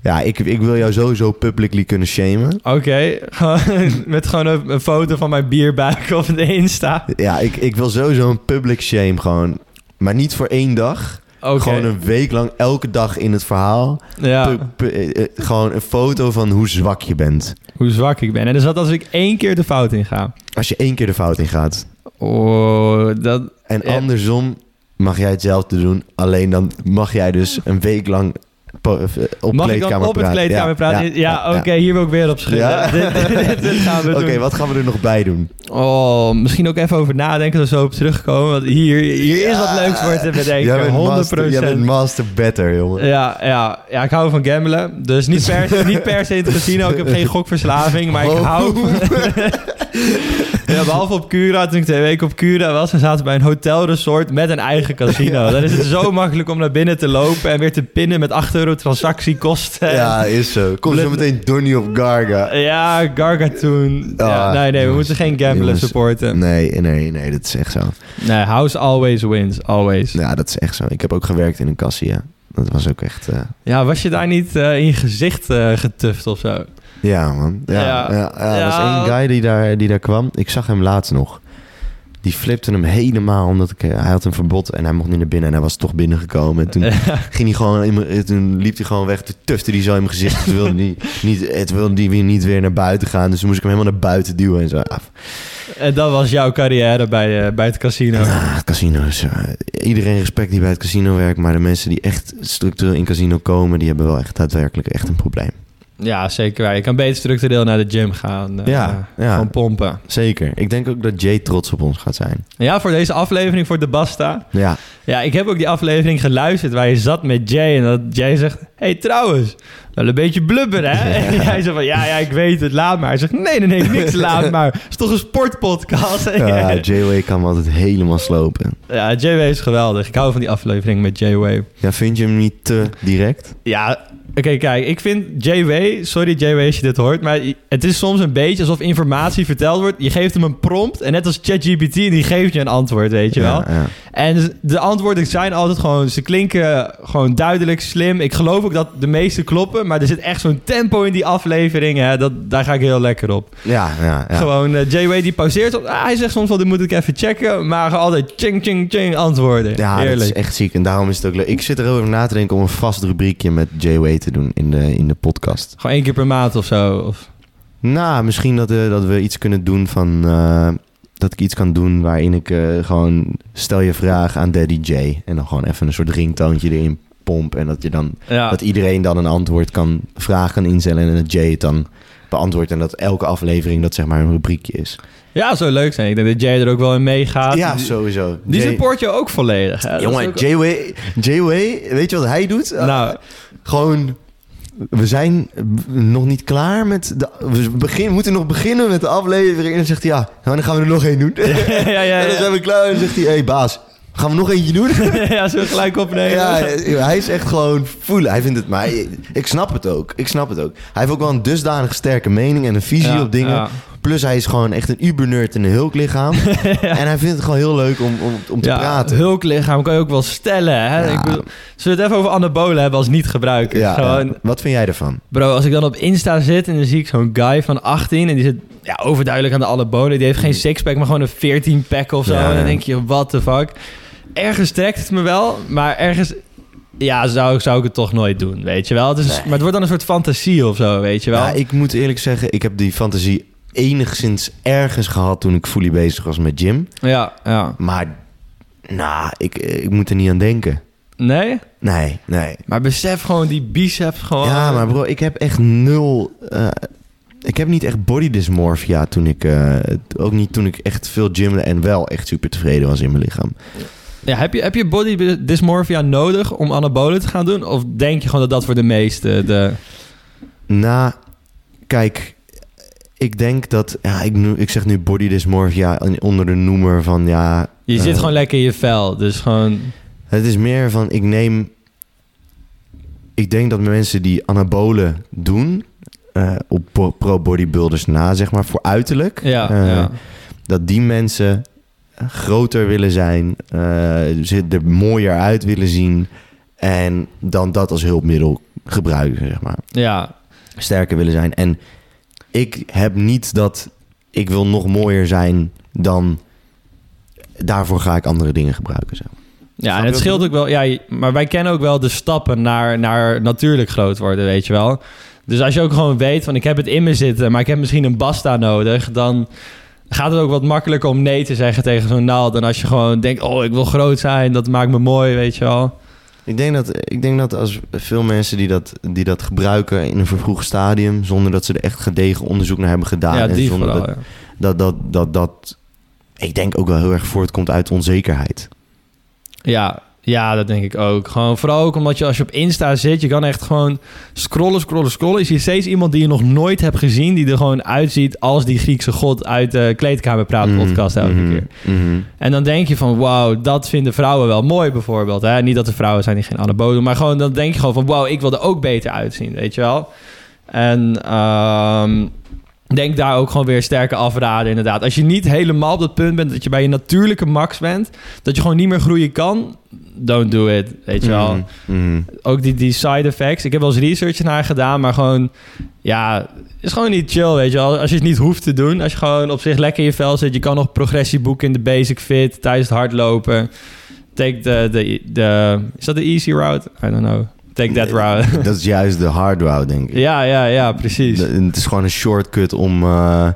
Ja, ik, ik wil jou sowieso publicly kunnen shamen. Oké, met gewoon een, een foto van mijn bierbuik op de Insta. Ja, ik, ik wil sowieso een public shame gewoon. Maar niet voor één dag. Gewoon een week lang elke dag in het verhaal. Ja, pu- pu- eh, eh, gewoon een foto van hoe zwak je bent. hoe zwak ik ben. En dus dat als ik één keer de fout in ga. Als je één keer de fout in gaat. Oh, dat... En Ja. andersom mag jij hetzelfde doen. Alleen dan mag jij dus een week lang op Mag ik dan op het kleedkamer praten? Ja, oké, hier wil ik weer op schudden. Ja. Oké, wat gaan we er nog bij doen? Oh, misschien ook even over nadenken dat we zo op terugkomen. Want hier, hier is wat leuks voor te bedenken. Jij bent, 100%. master, jij bent master better, jongen. Ja, ja, ja, ik hou van gamblen. Dus niet per, niet per se in het casino. Ik heb geen gokverslaving, maar ik Oh. Ja, behalve op Cura, toen ik twee weken op Cura was... en zaten we bij een hotelresort met een eigen casino. Dan is het zo makkelijk om naar binnen te lopen... en weer te pinnen met 8 euro transactiekosten. Ja, is zo. Kom zo meteen Donnie op Garga. Ja, Gargatoon. Ja, Ah, nee, nee, we jongens, moeten geen gamblen jongens. supporten. Nee, nee, nee, dat is echt zo. Nee, house always wins, always. Ja, dat is echt zo. Ik heb ook gewerkt in een kassie, ja. Dat was ook echt... eh, Ja, was je daar niet eh, in je gezicht eh, getuft of zo? Ja, man. Ja, Ja. ja. ja, er was Ja. één guy die daar, die daar kwam. Ik zag hem laatst nog. Die flipte hem helemaal omdat ik, eh, hij had een verbod en hij mocht niet naar binnen en hij was toch binnengekomen. En toen ging hij gewoon, in mijn- toen liep hij gewoon weg, toen tufte hij zo in mijn gezicht. Toen wilde hij niet, het wilde die weer niet weer naar buiten gaan, dus toen moest ik hem helemaal naar buiten duwen en zo. Ah, En dat was jouw carrière bij, eh, bij het casino. ah, het casino is, eh, iedereen respect die bij het casino werkt, maar de mensen die echt structureel in casino komen, die hebben wel echt daadwerkelijk echt een probleem. Ja, zeker waar. Je kan beter structureel naar de gym gaan. eh, Ja, ja. Gewoon pompen. Zeker. Ik denk ook dat Jay trots op ons gaat zijn. Ja, voor deze aflevering voor de Basta. Ja, Ja, ik heb ook die aflevering geluisterd waar je zat met Jay. En dat Jay zegt, hey, trouwens, wel een beetje blubber, hè? En hij zegt van, ja, ja, ik weet het, laat maar. Hij zegt, nee, nee, nee, niks, laat maar. Het is toch een sportpodcast? Ja, J-Way kan me altijd helemaal slopen. Ja, J-Way is geweldig. Ik hou van die aflevering met J-Way. Ja, vind je hem niet te direct? Ja, oké, kijk, ik vind J-Way, sorry J-Way als je dit hoort, maar het is soms een beetje alsof informatie verteld wordt. Je geeft hem een prompt en net als ChatGPT, die geeft je een antwoord, weet je wel. Ja, ja. En de antwoorden zijn altijd gewoon, ze klinken gewoon duidelijk, slim. Ik geloof ook dat de meeste kloppen, maar er zit echt zo'n tempo in die aflevering, hè, dat, daar ga ik heel lekker op. Ja, ja, ja. Gewoon, eh, J-Way die pauzeert, op, ah, hij zegt soms wel, dit moet ik even checken, maar altijd ching, ching, ching antwoorden. Ja, dat Heerlijk. is echt ziek. En daarom is het ook leuk. Ik zit er over na te denken om een vast rubriekje met J-Way te doen in de, in de podcast. Gewoon één keer per maand of zo. Of... Nou, misschien dat, eh, dat we iets kunnen doen van... eh, dat ik iets kan doen waarin ik eh, gewoon... Stel je vraag aan Daddy J. En dan gewoon even een soort ringtoontje erin pomp. En dat je dan... Ja. Dat iedereen dan een antwoord kan... Vraag kan instellen en dat Jay het dan beantwoordt. En dat elke aflevering dat zeg maar een rubriekje is. Ja, zou leuk zijn. Ik denk dat Jay er ook wel in meegaat. ja, sowieso. Die Jay- support je ook volledig. Hè? Jongen, ook- J-Way, J-Way, weet je wat hij doet? Nou, Gewoon, we zijn nog niet klaar met de... We begin, moeten nog beginnen met de aflevering. En dan zegt hij, ja, nou, dan gaan we er nog één doen. ja, ja, En dan zijn we klaar. En dan zegt hij, hé hey, baas, gaan we nog eentje doen? ja, zo gelijk opnemen. ja, hij is echt gewoon voelen. Hij vindt het, maar ik, snap het ook. Ik snap het ook. Hij heeft ook wel een dusdanig sterke mening en een visie op dingen. Plus hij is gewoon echt een ubernerd in een hulklichaam. En hij vindt het gewoon heel leuk om, om, om te Ja, praten. hulklichaam kan je ook wel stellen. Hè? Ja. Ik bedoel, zullen we het even over anabolen hebben als Gewoon, ja. Wat vind jij ervan? Bro, als ik dan op Insta zit en dan zie ik zo'n guy van 18... en die zit ja, overduidelijk aan de anabolen. Die heeft geen sixpack, maar gewoon een 14-pack of zo. En dan denk je, what the fuck? Ergens trekt het me wel, maar ergens... Ja, zou, zou ik het toch nooit doen, weet je wel? Het is, Nee. Maar het wordt dan een soort fantasie of zo, weet je wel? Ja, ik moet eerlijk zeggen, ik heb die fantasie enigszins ergens gehad toen ik fully bezig was met gym. ja, ja. Maar, nou, ik, ik moet er niet aan denken. Nee? Nee, nee. Maar besef gewoon die biceps gewoon. Ja, maar bro, ik heb echt nul... eh, ik heb niet echt body dysmorphia toen ik... eh, ook niet toen ik echt veel gymde en wel echt super tevreden was in mijn lichaam. Ja, heb, je, heb je body dysmorphia nodig om anabolen te gaan doen? Of denk je gewoon dat dat voor de meeste de... Nou, kijk, ik denk dat... Ja, ik, noem- ik zeg nu body dysmorphia onder de noemer van ja... Je eh, zit gewoon lekker in je vel, dus gewoon... Het is meer van, ik neem... Ik denk dat mensen die anabolen doen... eh, op pro- pro-bodybuilders na, zeg maar, voor uiterlijk... Ja, eh, ja. dat die mensen groter willen zijn... eh, er mooier uit willen zien... en dan dat als hulpmiddel gebruiken, zeg maar. ja. Sterker willen zijn. En ik heb niet dat... Ik wil nog mooier zijn dan... Daarvoor ga ik andere dingen gebruiken, zeg maar. Ja, en het scheelt ook wel. Ja, maar wij kennen ook wel de stappen naar, naar natuurlijk groot worden, weet je wel. Dus als je ook gewoon weet van ik heb het in me zitten, maar ik heb misschien een basta nodig, dan gaat het ook wat makkelijker om nee te zeggen tegen zo'n naald. Dan als je gewoon denkt, oh, ik wil groot zijn, dat maakt me mooi, weet je wel. Ik denk dat, ik denk dat als veel mensen die dat, die dat gebruiken in een vervroegd stadium, zonder dat ze er echt gedegen onderzoek naar hebben gedaan. ja, en zonder vooral. dat, ja. dat, dat, dat, dat, ik denk ook wel heel erg voortkomt uit onzekerheid. Ja, ja, dat denk ik ook. Gewoon vooral ook omdat je als je op Insta zit, je kan echt gewoon scrollen, scrollen, scrollen. Je ziet steeds iemand die je nog nooit hebt gezien, die er gewoon uitziet als die Griekse god uit de kleedkamerpraat Mhm, podcast elke mhm, keer. mhm. En dan denk je van, wauw, dat vinden vrouwen wel mooi bijvoorbeeld. Hè? Niet dat er vrouwen zijn die geen anabolen, maar gewoon dan denk je gewoon van, wauw, ik wil er ook beter uitzien, weet je wel. En ehm, denk daar ook gewoon weer sterke afraden inderdaad. Als je niet helemaal op dat punt bent dat je bij je natuurlijke max bent, dat je gewoon niet meer groeien kan, don't do it, weet je wel. Mhm, mhm. Ook die, die side effects. Ik heb wel eens research naar gedaan, maar gewoon... Ja, is gewoon niet chill, weet je wel. Als je het niet hoeft te doen. Als je gewoon op zich lekker in je vel zit. Je kan nog progressie boeken in de basic fit tijdens het hardlopen. Take de... de, de is dat de easy route? I don't know. Take that route. Dat is juist de hard route, denk ik. ja, ja, ja, precies. De- het is gewoon een shortcut om, eh,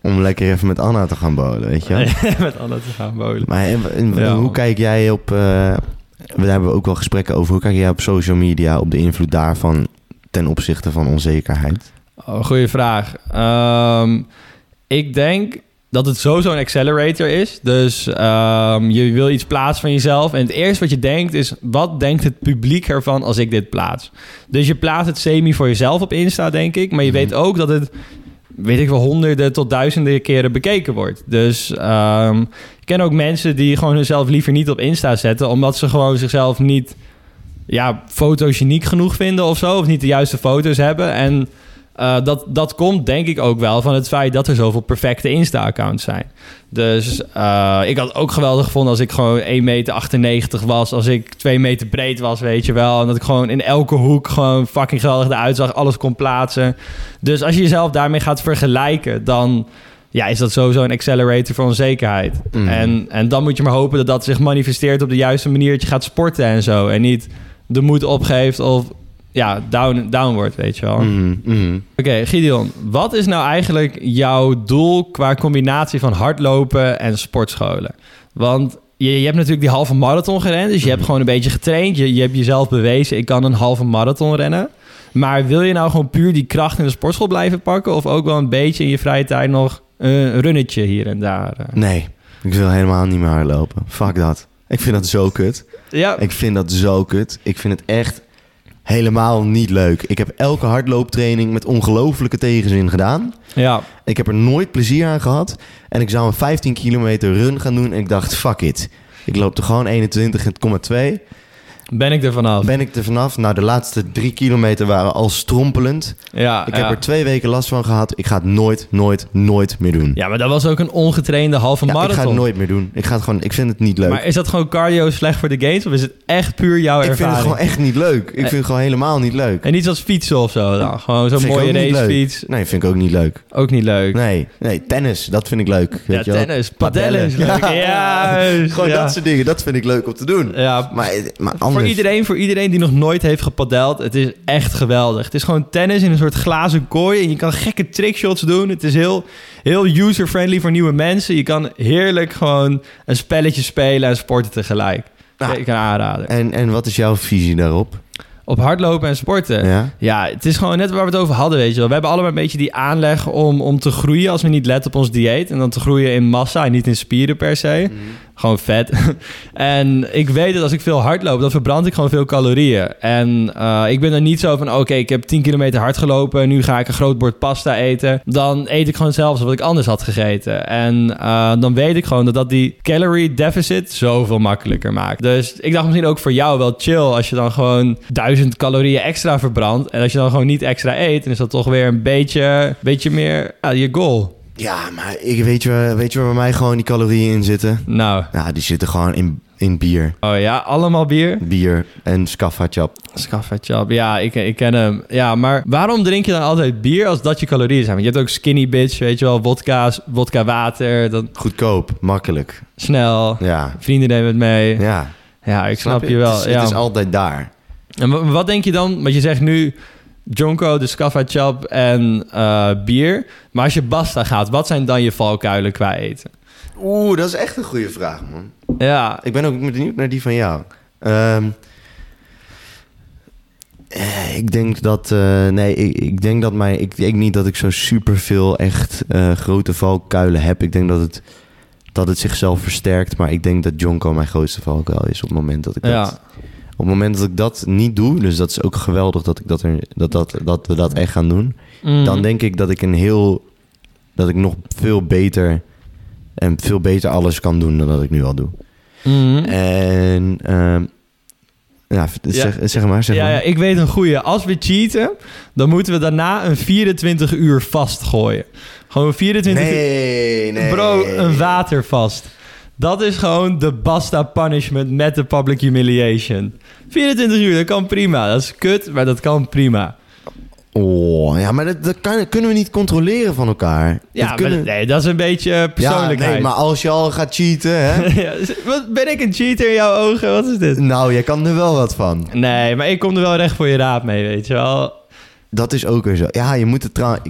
om lekker even met Anna te gaan bowlen, weet je? Met Anna te gaan bolen. Maar en- en- Ja. hoe kijk jij op... eh, we hebben ook wel gesprekken over... Hoe kijk jij op social media, op de invloed daarvan... ten opzichte van onzekerheid? Oh, goeie vraag. Ehm, ik denk dat het sowieso een accelerator is. Dus ehm, je wil iets plaatsen van jezelf. En het eerste wat je denkt is... wat denkt het publiek ervan als ik dit plaats? Dus je plaatst het semi voor jezelf op Insta, denk ik. Maar je Mhm. weet ook dat het... weet ik wel, honderden tot duizenden keren bekeken wordt. Dus ehm, ik ken ook mensen die gewoon hunzelf liever niet op Insta zetten... omdat ze gewoon zichzelf niet ja, fotogeniek genoeg vinden of zo. Of niet de juiste foto's hebben. En eh, dat, dat komt denk ik ook wel van het feit dat er zoveel perfecte Insta-accounts zijn. Dus eh, ik had het ook geweldig gevonden als ik gewoon 1,98 meter was. Als ik 2 meter breed was, weet je wel. En dat ik gewoon in elke hoek gewoon fucking geweldig eruit zag. Alles kon plaatsen. Dus als je jezelf daarmee gaat vergelijken, dan ja, is dat sowieso een accelerator voor onzekerheid. Mm. En, en dan moet je maar hopen dat dat zich manifesteert op de juiste manier. Dat je gaat sporten en zo. En niet de moed opgeeft of ja, down, down wordt, weet je wel. Mhm, mhm. Oké, Gideon, wat is nou eigenlijk jouw doel qua combinatie van hardlopen en sportscholen? Want je, je hebt natuurlijk die halve marathon gerend, dus je hebt gewoon een beetje getraind. Je, je hebt jezelf bewezen, ik kan een halve marathon rennen. Maar wil je nou gewoon puur die kracht in de sportschool blijven pakken? Of ook wel een beetje in je vrije tijd nog een runnetje hier en daar? eh? Nee, ik wil helemaal niet meer hardlopen. Fuck dat. Ik vind dat zo kut. Ja, Ik vind dat zo kut. Ik vind het echt helemaal niet leuk. Ik heb elke hardlooptraining met ongelofelijke tegenzin gedaan. ja. Ik heb er nooit plezier aan gehad. En ik zou een 15 kilometer run gaan doen. En ik dacht, fuck it. Ik loop er gewoon 21,2. Ben ik er vanaf. Ben ik er vanaf? Nou, de laatste drie kilometer waren al strompelend. ja, Ik ja. heb er twee weken last van gehad. Ik ga het nooit, nooit, nooit meer doen. ja, maar dat was ook een ongetrainde halve Ja, ik marathon. ga het nooit meer doen. Ik, ga het gewoon, ik vind het niet leuk. Maar is dat gewoon cardio slecht voor de gains? Of is het echt puur jouw ik vind ervaring? het gewoon echt niet leuk. Ik vind het gewoon helemaal niet leuk. En niet zoals fietsen of zo dan? Gewoon zo'n mooie racefiets. Nee, vind ik ook niet leuk. Ook niet leuk. Nee, nee, tennis, dat vind ik leuk. ja, Weet je wel? tennis. Padellen is leuk. Ja. Juist. Gewoon ja. dat soort dingen, dat vind ik leuk om te doen. Ja, Maar, maar anders... voor iedereen, voor iedereen die nog nooit heeft gepadeld, het is echt geweldig. Het is gewoon tennis in een soort glazen kooi en je kan gekke trickshots doen. Het is heel, heel user-friendly voor nieuwe mensen. Je kan heerlijk gewoon een spelletje spelen en sporten tegelijk. Nou. Ik kan aanraden. En, en wat is jouw visie daarop? Op hardlopen en sporten. Ja? Ja, het is gewoon net waar we het over hadden, weet je wel. We hebben allemaal een beetje die aanleg om, om te groeien als we niet letten op ons dieet. En dan te groeien in massa en niet in spieren per se. Gewoon vet. en ik weet dat als ik veel hardloop, dan verbrand ik gewoon veel calorieën. En eh, ik ben er niet zo van, oké, ik heb 10 kilometer hard gelopen. Nu ga ik een groot bord pasta eten. Dan eet ik gewoon zelfs wat ik anders had gegeten. En eh, dan weet ik gewoon dat dat die calorie deficit zoveel makkelijker maakt. Dus ik dacht misschien ook voor jou wel chill als je dan gewoon 1000 calorieën extra verbrandt. En als je dan gewoon niet extra eet, dan is dat toch weer een beetje, beetje meer je goal. Ja, maar ik, weet, je, weet je waar bij mij gewoon die calorieën in zitten? Nou, Nou, die zitten gewoon in, in bier. oh ja, allemaal bier. Bier en scaffatjap. Scaffatjap, ja, ik, ik ken hem. Ja, maar waarom drink je dan altijd bier als dat je calorieën zijn? Want je hebt ook skinny bitch, weet je wel, vodka's, vodka water, dan Goedkoop, makkelijk. snel, Ja, vrienden nemen het mee. ja. Ja, ik snap, je wel. Het is, ja. het is altijd daar. En wa- wat denk je dan? Want je zegt nu Jonko, de Chap en eh, bier. Maar als je Basta gaat, wat zijn dan je valkuilen qua eten? Oeh, dat is echt een goede vraag, man. Ja, Ik ben ook benieuwd naar die van jou. Ehm, eh, ik denk dat... eh, nee, ik, ik denk dat mij... Ik denk niet dat ik zo super veel echt grote valkuilen heb. Ik denk dat het, dat het zichzelf versterkt. Maar ik denk dat Jonko mijn grootste valkuil is op het moment dat ik dat... Op het moment dat ik dat niet doe... Dus dat is ook geweldig dat, ik dat, er, dat, dat, dat we dat echt gaan doen. Mhm. Dan denk ik dat ik een heel... Dat ik nog veel beter... En veel beter alles kan doen dan dat ik nu al doe. Mhm. En ehm, ja, zeg, zeg maar, zeg ja, maar. ja, ik weet een goeie. Als we cheaten, dan moeten we daarna een 24 uur vastgooien. Gewoon 24 uur. nee, nee. Bro, een watervast. Dat is gewoon de basta punishment met de public humiliation. 24 uur, dat kan prima. Dat is kut, maar dat kan prima. Oh, ja, maar dat, dat kan, kunnen we niet controleren van elkaar. Ja, dat kunnen... maar, nee, dat is een beetje persoonlijkheid. Ja, nee, maar als je al gaat cheaten, hè? Ja, wat, ben ik een cheater in jouw ogen? Wat is dit? nou, jij kan er wel wat van. Nee, maar ik kom er wel recht voor je raad mee, weet je wel. Dat is ook weer zo. Ja, je moet het trouwens...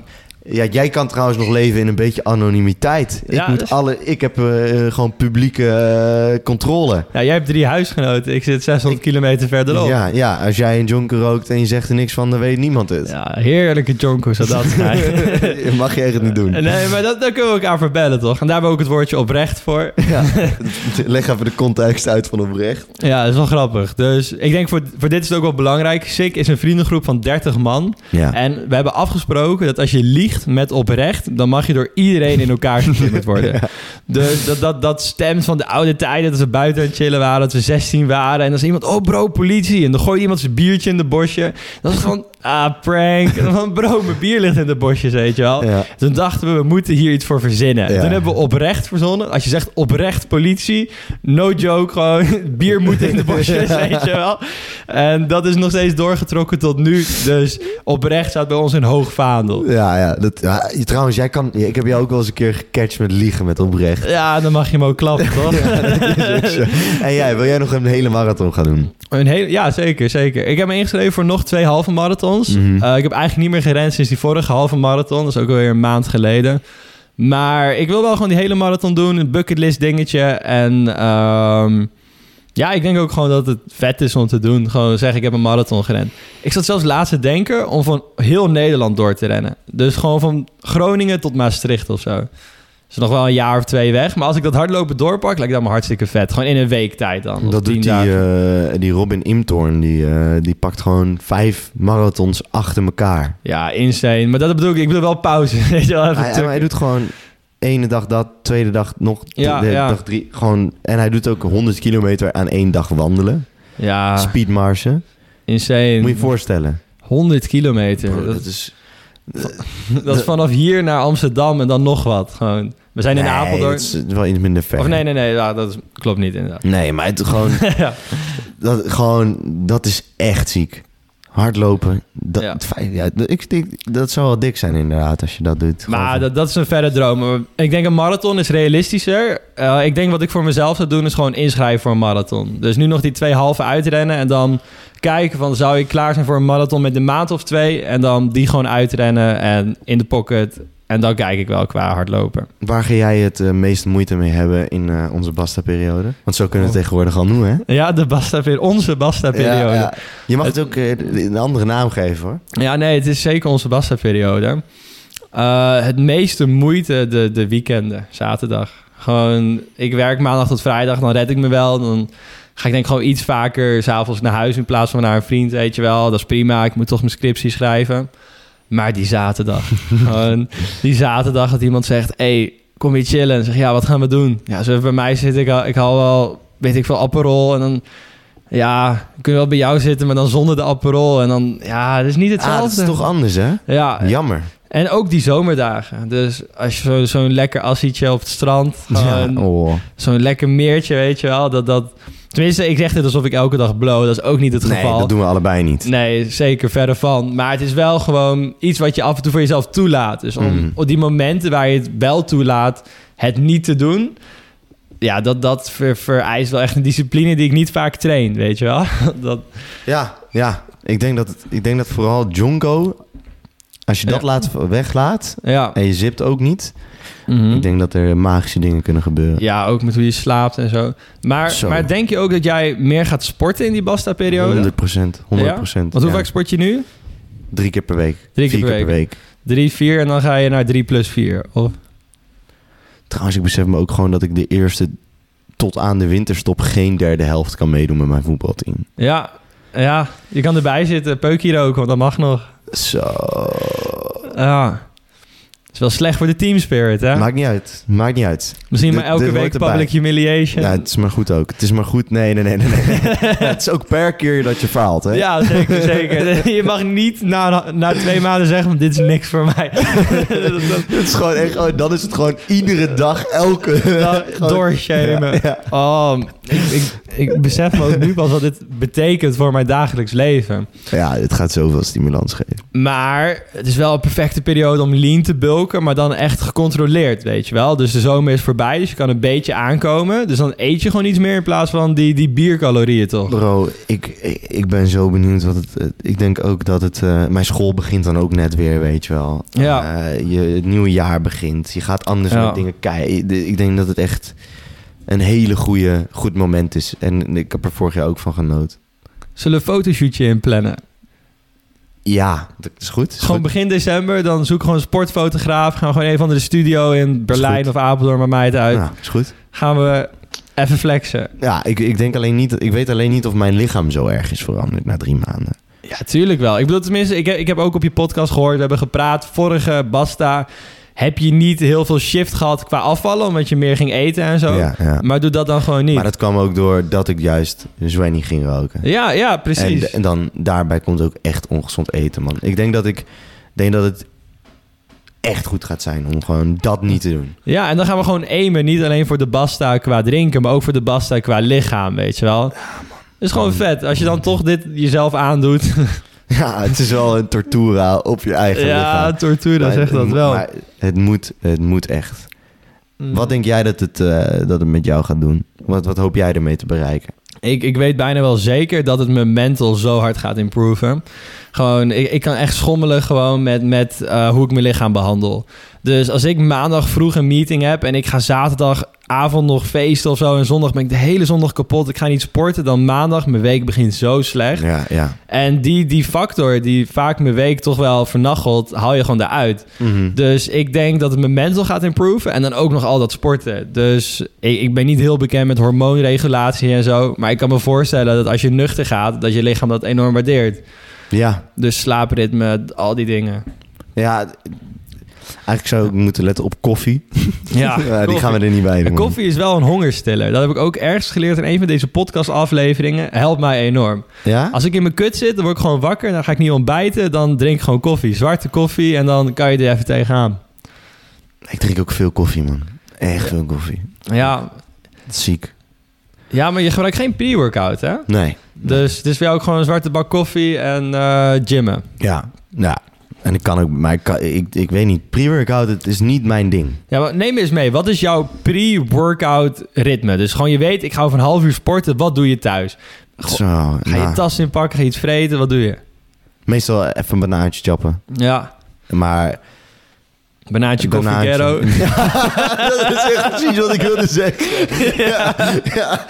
Ja, jij kan trouwens nog leven in een beetje anonimiteit. Ik, Ja, moet dus- alle, ik heb eh, gewoon publieke eh, controle. Ja, jij hebt drie huisgenoten. Ik zit 600 kilometer verderop. Ja, ja, als jij een jonker rookt en je zegt er niks van, dan weet niemand het. Ja, heerlijke jonko zou dat zijn. Mag je echt niet doen. nee, maar dat, daar kunnen we elkaar voor bellen, toch? En daar hebben we ook het woordje oprecht voor. Ja. Leg even de context uit van oprecht. Ja, dat is wel grappig. Dus ik denk voor, voor dit is het ook wel belangrijk. SIck is een vriendengroep van 30 man. Ja. En we hebben afgesproken dat als je liegt met oprecht, dan mag je door iedereen in elkaar getimmerd worden. Dus dat, dat, dat stemt van de oude tijden dat we buiten aan het chillen waren, dat we 16 waren. En dan is iemand, oh bro, politie. En dan gooit iemand zijn biertje in de bosje. Dat is van, ah, prank. Van, bro, mijn bier ligt in de bosjes, weet je wel. Ja. Toen dachten we, we moeten hier iets voor verzinnen. Ja. Toen hebben we oprecht verzonnen. Als je zegt oprecht politie, no joke, gewoon bier moet in de bosjes, weet je wel. En dat is nog steeds doorgetrokken tot nu. Dus oprecht staat bij ons in hoog vaandel. Ja, ja, dat, ja, trouwens, jij kan, ik heb jou ook wel eens een keer gecatcht met liegen met oprecht. Ja, dan mag je hem ook klappen, toch? en jij, wil jij nog een hele marathon gaan doen? Een hele, ja, zeker, zeker. Ik heb me ingeschreven voor nog twee halve marathons. Mhm. Eh, ik heb eigenlijk niet meer gerend sinds die vorige halve marathon. Dat is ook alweer een maand geleden. Maar ik wil wel gewoon die hele marathon doen. Een bucketlist dingetje. En ehm, ja, ik denk ook gewoon dat het vet is om te doen. Gewoon zeggen, ik heb een marathon gerend. Ik zat zelfs laatst te denken om van heel Nederland door te rennen. Dus gewoon van Groningen tot Maastricht of zo. Is nog wel een jaar of twee weg. Maar als ik dat hardlopen doorpak, lijkt dat me hartstikke vet. Gewoon in een week tijd dan. Dat doet die, eh, die Robin Imtorn, die, eh, die pakt gewoon vijf marathons achter elkaar. Ja, insane. Maar dat bedoel ik, ik bedoel wel pauze. Weet je wel, even Hij, hij, tukken. hij doet gewoon ene dag dat, tweede dag nog, Ja, de ja. dag drie. Gewoon, en hij doet ook 100 kilometer aan één dag wandelen. Ja, Speedmarsen. insane. Moet je je voorstellen. 100 kilometer. Bro, dat, dat is... dat is vanaf hier naar Amsterdam en dan nog wat. Gewoon. We zijn in Nee, Apeldoorn. dat is wel iets minder ver. Of nee, nee, nee. Ja, dat is- klopt niet inderdaad. Nee, maar het gewoon, ja. dat, gewoon, dat is echt ziek. Hardlopen, dat, Ja. het ik dat zou wel dik zijn inderdaad als je dat doet. Maar dat, dat is een verre droom. Ik denk een marathon is realistischer. Eh, ik denk wat ik voor mezelf zou doen is gewoon inschrijven voor een marathon. Dus nu nog die twee halve uitrennen en dan kijken van zou ik klaar zijn voor een marathon met een maand of twee en dan die gewoon uitrennen en in de pocket en dan kijk ik wel qua hardlopen. Waar ga jij het eh, meeste moeite mee hebben in eh, onze Basta-periode? Want zo kunnen we het Oh. tegenwoordig al noemen, hè? Ja, de Basta onze Basta periode. Ja, Ja, ja. Je mag het ook eh, een andere naam geven, hoor. nee, het is zeker onze Basta periode. Eh, het meeste moeite de, de weekenden, zaterdag. Gewoon, ik werk maandag tot vrijdag, dan red ik me wel. Dan ga ik denk gewoon iets vaker s'avonds naar huis in plaats van naar een vriend, weet je wel. Dat is prima, ik moet toch mijn scriptie schrijven. Maar die zaterdag, gewoon die zaterdag dat iemand zegt... hey, kom hier chillen. En zeg ja, wat gaan we doen? Ja, zo bij mij zitten, ik, al- ik haal wel, weet ik veel, Aperol. En dan, ja, kun wel bij jou zitten, maar dan zonder de Aperol. En dan, ja, het is niet Ah, hetzelfde. dat is toch anders, hè? Ja, Jammer. en ook die zomerdagen. Dus als je zo- zo'n lekker assietje op het strand... Ja, oh. Zo'n lekker meertje, weet je wel. Dat, dat, tenminste, ik zeg dit alsof ik elke dag blow. Dat is ook niet het Nee, geval. dat doen we allebei niet. Nee, zeker verre van. Maar het is wel gewoon iets wat je af en toe voor jezelf toelaat. Dus om Mhm. op die momenten waar je het wel toelaat, het niet te doen. ja, dat, dat ver- vereist wel echt een discipline die ik niet vaak train, weet je wel? Dat, Ja, ja. Ik denk dat, het, ik denk dat vooral Jonko, als je dat Ja. laat, weglaat ja. en je zipt ook niet, Mhm. ik denk dat er magische dingen kunnen gebeuren. Ja, ook met hoe je slaapt en zo. Maar, Zo. maar denk je ook dat jij meer gaat sporten in die Basta-periode? 100 procent. 100 procent. Want hoe vaak sport je nu? Drie keer per week. Drie keer Vier per week. 3, 4 en dan ga je naar 3 plus 4. Of... Trouwens, ik besef me ook gewoon dat ik de eerste tot aan de winterstop geen derde helft kan meedoen met mijn voetbalteam. Ja, ja, je kan erbij zitten, peuk hier ook, want dat mag nog. Zo. Ja. Het is wel slecht voor de team spirit, hè? Maakt niet uit. Maakt niet uit. Misschien maar elke week public humiliation. Ja, het is maar goed ook. Het is maar goed. Nee, nee, nee, nee. nee. Ja, het is ook per keer dat je faalt, hè? Ja, zeker, zeker. Je mag niet na, na twee maanden zeggen, dit is niks voor mij. Dat- is gewoon echt, gewoon- dan is het gewoon iedere dag, elke... Gewoon- Doorshamen. Ja, ja. Oh, ik, ik, ik besef me ook nu pas wat dit betekent voor mijn dagelijks leven. Ja, het gaat zoveel stimulans geven. Maar het is wel een perfecte periode om lean te bulken, maar dan echt gecontroleerd, weet je wel. Dus de zomer is voorbij, dus je kan een beetje aankomen. Dus dan eet je gewoon iets meer in plaats van die, die biercalorieën, toch? Bro, ik, ik, ben zo benieuwd wat het... Ik denk ook dat het... eh, mijn school begint dan ook net weer, weet je wel. Ja. Eh, je, het nieuwe jaar begint. Je gaat anders Ja. met dingen kijken. Ik denk dat het echt een hele goede, goed moment is. En ik heb er vorig jaar ook van genoten. Zullen we een fotoshootje inplannen? Ja, dat is goed. Is Gewoon goed. begin december, dan zoek gewoon een sportfotograaf. Gaan we gewoon even onder de studio in Berlijn of Apeldoorn, maar mij het uit. Ja, is goed. Gaan we even flexen. Ja, ik, ik denk alleen niet... Ik weet alleen niet of mijn lichaam zo erg is veranderd na drie maanden. Ja, tuurlijk wel. Ik bedoel, tenminste, ik heb, ik heb ook op je podcast gehoord, we hebben gepraat. Vorige Basta heb je niet heel veel shift gehad qua afvallen, omdat je meer ging eten en zo. Ja, ja. Maar doe dat dan gewoon niet. Maar dat kwam ook door dat ik juist Zwenny ging roken. Ja, ja, precies. En, en dan daarbij komt ook echt ongezond eten, man. Ik denk dat ik denk dat het echt goed gaat zijn om gewoon dat niet te doen. Ja, en dan gaan we gewoon aimen. Niet alleen voor de Basta qua drinken, maar ook voor de Basta qua lichaam, weet je wel. Dat is gewoon Man. vet. Als je dan toch dit jezelf aandoet. Ja, het is wel een tortura op je eigen ja, lichaam. Tortura Maar zegt dat wel. Maar het moet, het moet echt. Mm. Wat denk jij dat het, eh, dat het met jou gaat doen? Wat, wat hoop jij ermee te bereiken? Ik, ik weet bijna wel zeker dat het mijn mental zo hard gaat improven. Gewoon, ik, ik kan echt schommelen gewoon met, met eh, hoe ik mijn lichaam behandel. Dus als ik maandag vroeg een meeting heb en ik ga zaterdagavond nog feesten of zo... en zondag ben ik de hele zondag kapot, ik ga niet sporten... dan maandag, mijn week begint zo slecht. Ja, ja. En die, die factor die vaak mijn week toch wel vernachelt, haal je gewoon eruit. Mhm. Dus ik denk dat het mijn mental gaat improven en dan ook nog al dat sporten. Dus ik, ik ben niet heel bekend met hormoonregulatie en zo. Maar ik kan me voorstellen dat als je nuchter gaat, dat je lichaam dat enorm waardeert. Ja, Dus slaapritme, al die dingen. ja. Eigenlijk zou ik moeten letten op koffie. Ja, die gaan we er niet bij doen. En koffie is wel een hongerstiller. Dat heb ik ook ergens geleerd in een van deze podcastafleveringen. Helpt mij enorm. Ja? Als ik in mijn kut zit, dan word ik gewoon wakker. Dan ga ik niet ontbijten. Dan drink ik gewoon koffie. Zwarte koffie. En dan kan je er even tegenaan. Ik drink ook veel koffie, man. Echt veel koffie. Ja, ziek. ja maar je gebruikt geen pre-workout, hè? Nee. Dus het is voor jou ook gewoon een zwarte bak koffie en eh gymmen. Ja. En ik kan ook, maar ik, kan, ik, ik weet niet, pre-workout, het is niet mijn ding. Ja, maar neem eens mee. Wat is jouw pre-workout ritme? Dus gewoon je weet, ik ga over een half uur sporten. Wat doe je thuis? Goh, Zo, Ga je nou, tas inpakken? Ga je iets vreten? Wat doe je? Meestal even een banaantje chappen. Ja, Maar... banaantje, banaantje- ghetto. dat is echt precies wat ik wilde zeggen. Ja, ja.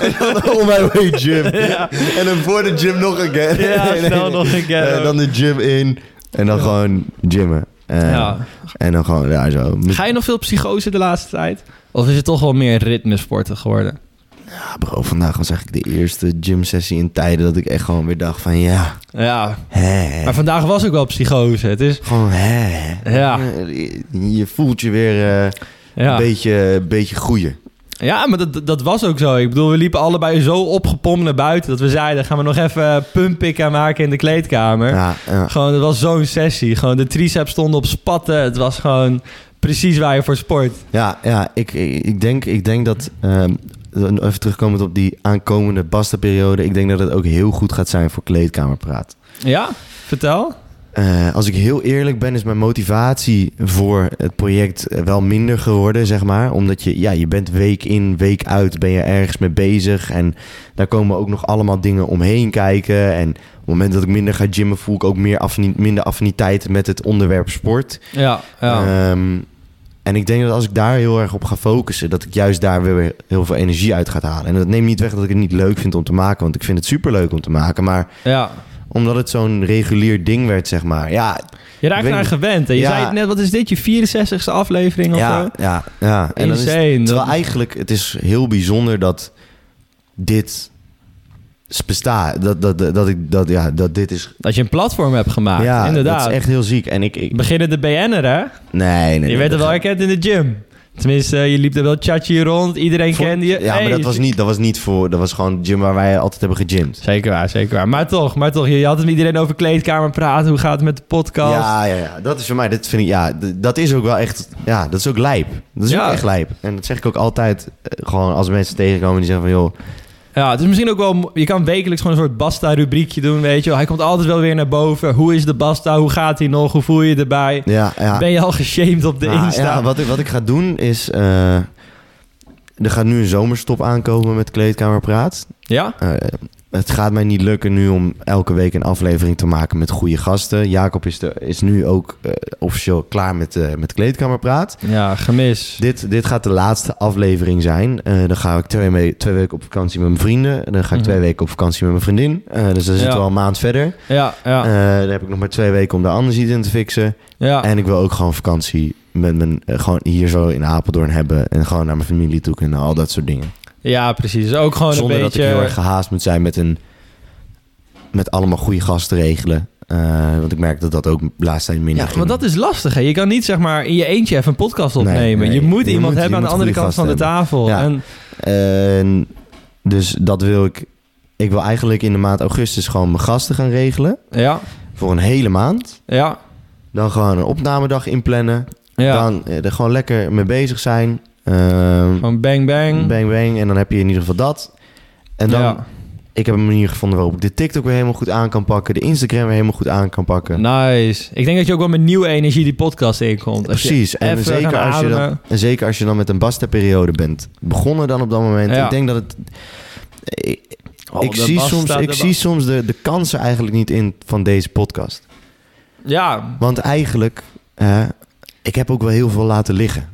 En dan on my way gym. Ja. En dan voor de gym nog een keer. Ja, snel nog een ghetto. En dan de gym in. En dan gewoon gymmen. En, Ja. en dan gewoon, ja, zo. Ga je nog veel psychose de laatste tijd? Of is het toch wel meer ritmesporten geworden? Ja, bro, vandaag was eigenlijk de eerste gymsessie in tijden dat ik echt gewoon weer dacht van, ja, Ja, hè. maar vandaag was ook wel psychose. Het is... Gewoon, hè. Ja. Je, je voelt je weer eh, een beetje, beetje groeien. Ja maar dat, dat was ook zo. Ik bedoel, we liepen allebei zo opgepompt naar buiten... dat we zeiden, gaan we nog even pumppikken maken in de kleedkamer. Ja, ja. Gewoon, het was zo'n sessie. Gewoon de triceps stonden op spatten. Het was gewoon precies waar je voor sport. Ja, ja ik, ik, ik denk, ik denk dat... ehm, even terugkomend op die aankomende Basta-periode... ik denk dat het ook heel goed gaat zijn voor kleedkamerpraat. Ja, vertel. Eh, als ik heel eerlijk ben, is mijn motivatie voor het project eh, wel minder geworden, zeg maar. Omdat je, ja, je bent week in, week uit, ben je ergens mee bezig. En daar komen ook nog allemaal dingen omheen kijken. En op het moment dat ik minder ga gymmen, voel ik ook meer affini- minder affiniteit met het onderwerp sport. Ja, ja. Ehm, en ik denk dat als ik daar heel erg op ga focussen, dat ik juist daar weer heel veel energie uit ga halen. En dat neemt niet weg dat ik het niet leuk vind om te maken, want ik vind het super leuk om te maken. Maar ja. Omdat het zo'n regulier ding werd, zeg maar. Ja, Je raakt niet. gewend. En je Ja. zei het net, wat is dit? Je 64ste aflevering of ja, zo? ja, ja. En dan is, Insane. terwijl eigenlijk, het is heel bijzonder dat dit bestaat. Dat, dat, dat, dat, ik, dat, ja, dat dit is... Dat je een platform hebt gemaakt, ja, inderdaad. dat is echt heel ziek. En ik... ik Beginnen de BN'er, hè? nee, nee, nee. je werd er wel herkend in de gym. Tenminste, je liep er wel tjatje rond. Iedereen kende je. Ja, Hey, maar dat was, niet, dat was niet voor... Dat was gewoon gym waar wij altijd hebben gegymd. Zeker waar, zeker waar. Maar toch, maar toch. Je je had het met iedereen over kleedkamer praten. Hoe gaat het met de podcast? Ja, ja, ja. Dat is voor mij, dat vind ik, ja, dat is ook wel echt, ja, dat is ook lijp. Dat is Ja. ook echt lijp. En dat zeg ik ook altijd, eh, gewoon als mensen tegenkomen die zeggen van, joh, Ja, het is misschien ook wel... Je kan wekelijks gewoon een soort Basta-rubriekje doen, weet je wel. Hij komt altijd wel weer naar boven. Hoe is de Basta? Hoe gaat hij nog? Hoe voel je je erbij? ja, ja. Ben je al geshamed op de Nou, Insta? ja, wat, ik, wat ik ga doen is, eh, er gaat nu een zomerstop aankomen met Kleedkamerpraat. Ja? Eh, het gaat mij niet lukken nu om elke week een aflevering te maken met goede gasten. Jacob is, de, is nu ook eh, officieel klaar met, eh met Kleedkamerpraat. Ja, gemis. Dit, dit gaat de laatste aflevering zijn. Eh, dan ga ik twee, mee- twee weken op vakantie met mijn vrienden. Dan ga ik Mhm. twee weken op vakantie met mijn vriendin. Dus dan zitten Ja. we al een maand verder. Ja, ja, dan heb ik nog maar twee weken om daar anders iets in te fixen. ja. En ik wil ook gewoon vakantie met mijn, gewoon hier zo in Apeldoorn hebben. En gewoon naar mijn familie toe kunnen. Al dat soort dingen. Ja, precies. Ook gewoon Zonder een dat beetje... ik heel erg gehaast moet zijn met, een, met allemaal goede gasten regelen. Eh, want ik merk dat dat ook de laatste tijd minder Ja, ging. maar dat is lastig. Hè? Je kan niet zeg maar in je eentje even een podcast opnemen. nee. Je moet Je iemand moet- hebben aan de andere kant van de tafel. Ja. En, dus dat wil ik. Ik wil eigenlijk in de maand augustus gewoon mijn gasten gaan regelen. ja, Voor een hele maand. ja, Dan gewoon een opnamedag inplannen. ja. Dan eh, er gewoon lekker mee bezig zijn. Ehm, Gewoon bang bang. bang bang. En dan heb je in ieder geval dat. En dan, Ja. ik heb een manier gevonden waarop ik de TikTok weer helemaal goed aan kan pakken. De Instagram weer helemaal goed aan kan pakken. Nice. Ik denk dat je ook wel met nieuwe energie die podcast inkomt. Als Precies. En zeker, als je dan, en zeker als je dan met een basta-periode bent begonnen dan op dat moment. Ja. Ik denk dat het... Ik, Oh, ik zie basta, soms, ik zie soms de, de kansen eigenlijk niet in van deze podcast. Ja, Want eigenlijk, eh, ik heb ook wel heel veel laten liggen.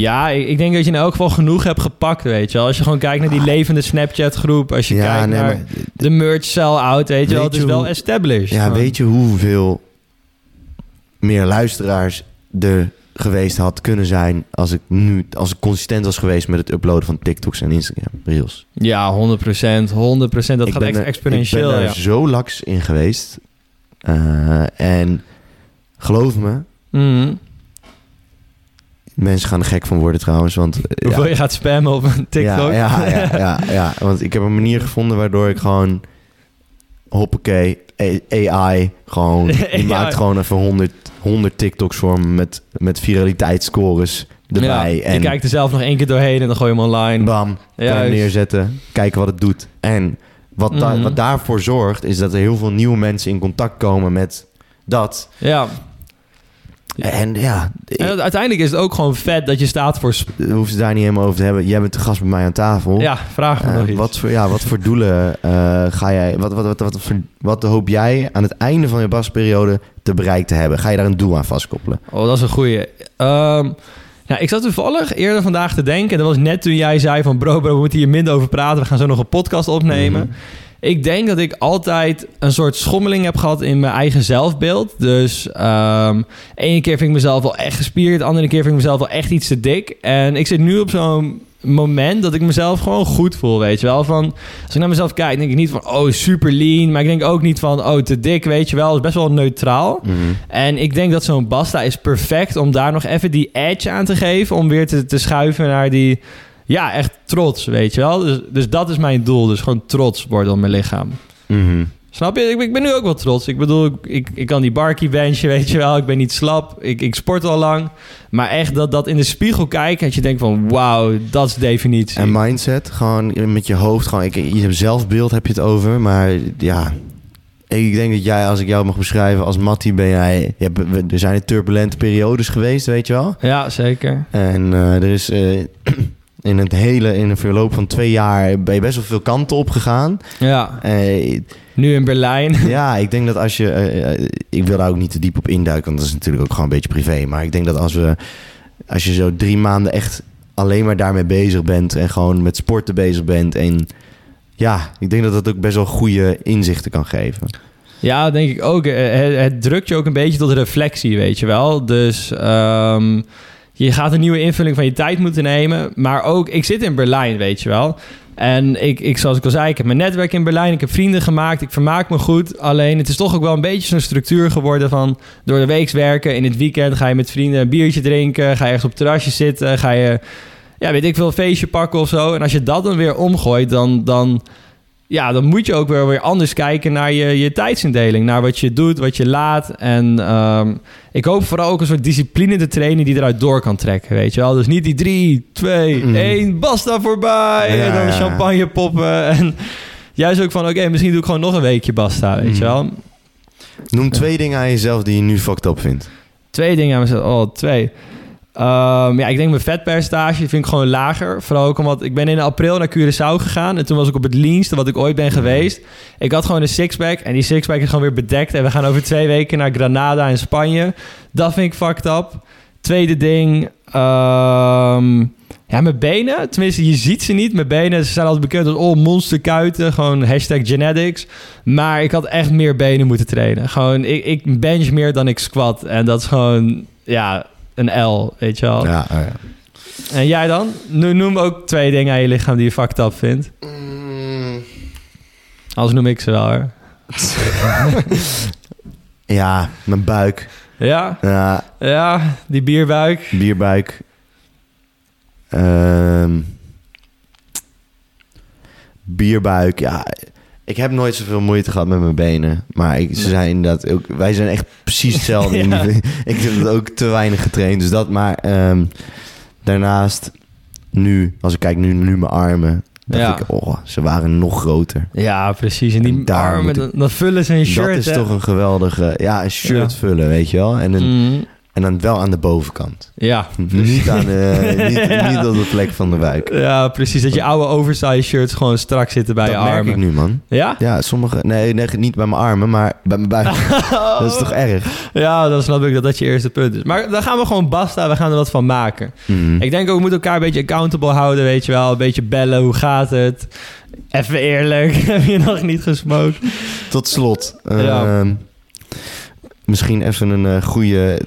Ja ik, ik denk dat je in elk geval genoeg hebt gepakt, weet je wel. Als je gewoon kijkt naar die levende Snapchat-groep. Als je ja, kijkt nee, naar maar, de merch sell-out, weet je wel. Het is wel established. ja, weet je hoeveel meer luisteraars er geweest had kunnen zijn als ik nu, als ik consistent was geweest met het uploaden van TikToks en Instagram reels. Ja, 100%. 100%. Dat ik gaat echt exponentieel. Ik ben er ja. zo laks in geweest. Eh, en geloof me, Mhm. Mensen gaan er gek van worden trouwens. Want eh, Hoeveel ja, je gaat spammen op een TikTok. Ja, ja, ja, ja, ja, want ik heb een manier gevonden waardoor ik gewoon... Hoppakee, AI, gewoon... Je AI. maakt gewoon even 100, 100 TikToks voor me met, met viraliteitsscores erbij. Ja, en je kijkt er zelf nog één keer doorheen en dan gooi je hem online. bam, kan neerzetten. Kijken wat het doet. En wat, da- Mhm. wat daarvoor zorgt, is dat er heel veel nieuwe mensen in contact komen met dat. Ja. En ja, En uiteindelijk is het ook gewoon vet dat je staat voor... ik hoef ze daar niet helemaal over te hebben. Jij bent de gast bij mij aan tafel. Ja, vraag me Eh, nog iets. wat, voor, ja, wat voor doelen eh, ga jij, wat, wat, wat, wat, voor- wat hoop jij aan het einde van je basperiode te bereikt te hebben? Ga je daar een doel aan vastkoppelen? Oh, dat is een goeie. Ja, ik zat toevallig eerder vandaag te denken... en dat was net toen jij zei van... bro, bro, we moeten hier minder over praten. We gaan zo nog een podcast opnemen. Mhm. Ik denk dat ik altijd een soort schommeling heb gehad in mijn eigen zelfbeeld. Dus ehm ene keer vind ik mezelf wel echt gespierd, de andere keer vind ik mezelf wel echt iets te dik. En ik zit nu op zo'n moment dat ik mezelf gewoon goed voel, weet je wel. Van, als ik naar mezelf kijk, denk ik niet van, oh, super lean. Maar ik denk ook niet van, oh, te dik, weet je wel. Het is best wel neutraal. Mhm. En ik denk dat zo'n Basta is perfect om daar nog even die edge aan te geven. Om weer te, te schuiven naar die, ja, echt trots, weet je wel. Dus, dus dat is mijn doel. Dus gewoon trots worden op mijn lichaam. Mhm. Snap je? Ik, ben- ik ben nu ook wel trots. Ik bedoel, ik, ik, ik kan die barkie benchen, weet je wel. Ik ben niet slap. Ik, ik sport al lang. Maar echt dat, dat in de spiegel kijken, dat je denkt van... Wauw, dat is de definitie. En mindset, gewoon met je hoofd, gewoon, ik, je hebt zelfbeeld heb je het over, maar ja, Ik denk dat jij, als ik jou mag beschrijven als Mattie, ben jij... Er zijn turbulente periodes geweest, weet je wel? Ja, zeker. En eh, er is eh, in het hele, in een verloop van twee jaar, ben je best wel veel kanten op gegaan. Ja, Eh, nu in Berlijn. ja, ik denk dat als je... eh, eh, ik wil daar ook niet te diep op induiken, want dat is natuurlijk ook gewoon een beetje privé. Maar ik denk dat als we... Als je zo drie maanden echt alleen maar daarmee bezig bent... en gewoon met sporten bezig bent en... Ja, ik denk dat dat ook best wel goede inzichten kan geven. Ja, denk ik ook. Het, het drukt je ook een beetje tot reflectie, weet je wel. Dus ehm, je gaat een nieuwe invulling van je tijd moeten nemen. Maar ook, ik zit in Berlijn, weet je wel. En ik, ik, zoals ik al zei, ik heb mijn netwerk in Berlijn. Ik heb vrienden gemaakt. Ik vermaak me goed. Alleen, het is toch ook wel een beetje zo'n structuur geworden van... door de weeks werken. In het weekend ga je met vrienden een biertje drinken. Ga je ergens op het terrasje zitten. Ga je, ja, weet ik veel, een feestje pakken of zo. En als je dat dan weer omgooit, dan... dan ja, dan moet je ook weer, weer anders kijken naar je, je tijdsindeling. Naar wat je doet, wat je laat. En ehm, ik hoop vooral ook een soort discipline te trainen die eruit door kan trekken, weet je wel. Dus niet die drie, twee, Mm. één, basta voorbij. Ja, en dan champagne poppen. En juist ook van, oké, misschien doe ik gewoon nog een weekje basta, weet Mm. je wel. Noem twee dingen aan jezelf die je nu fucked up vindt. Twee dingen aan mezelf. Oh, twee. Ehm, ja, ik denk mijn vetpercentage vind ik gewoon lager. Vooral ook omdat ik ben in april naar Curaçao gegaan. En toen was ik op het leanste wat ik ooit ben geweest. Ik had gewoon een sixpack. En die sixpack is gewoon weer bedekt. En we gaan over twee weken naar Granada in Spanje. Dat vind ik fucked up. Tweede ding. ehm, ja, mijn benen. Tenminste, je ziet ze niet. Mijn benen ze zijn altijd bekend als oh, monsterkuiten. Gewoon hashtag genetics. Maar ik had echt meer benen moeten trainen. Gewoon, ik, ik bench meer dan ik squat. En dat is gewoon, ja, een L, weet je wel. Ja, oh ja. En jij dan? Nu, noem ook twee dingen aan je lichaam die je fucked up vindt. Anders noem ik ze wel, hoor. ja, mijn buik. Ja, Ja, ja, die bierbuik. bierbuik. Ehm, bierbuik, ja. Ik heb nooit zoveel moeite gehad met mijn benen. Maar ik, ze zijn inderdaad ook... Wij zijn echt precies hetzelfde. Ja. ik heb het ook te weinig getraind. Dus dat maar... ehm, daarnaast, nu, als ik kijk nu, nu mijn armen... dacht Ja. ik, oh, ze waren nog groter. Ja, precies. En die En armen, dan, dan vullen ze een shirt, dat is hè? toch een geweldige... Ja, een shirt Ja. vullen, weet je wel. En, een, Mhm. En dan wel aan de bovenkant. Ja. Niet, aan de, niet, Ja. niet op de plek van de buik. Ja, precies. Dat je oude oversize shirts gewoon strak zitten bij dat je merk armen. ik nu, man. Ja? Ja, sommige... Nee, nee, niet bij mijn armen, maar bij mijn buik. Dat is toch erg? Ja, dan snap ik dat dat je eerste punt is. Maar dan gaan we gewoon basta. We gaan er wat van maken. Mhm. Ik denk ook, we moeten elkaar een beetje accountable houden, weet je wel. Een beetje bellen, hoe gaat het? Even eerlijk, heb je nog niet gesmokt? Tot slot. Ja. ehm, misschien even een eh, goede...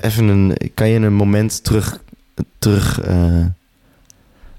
Even een... Kan je een moment terug... terug eh,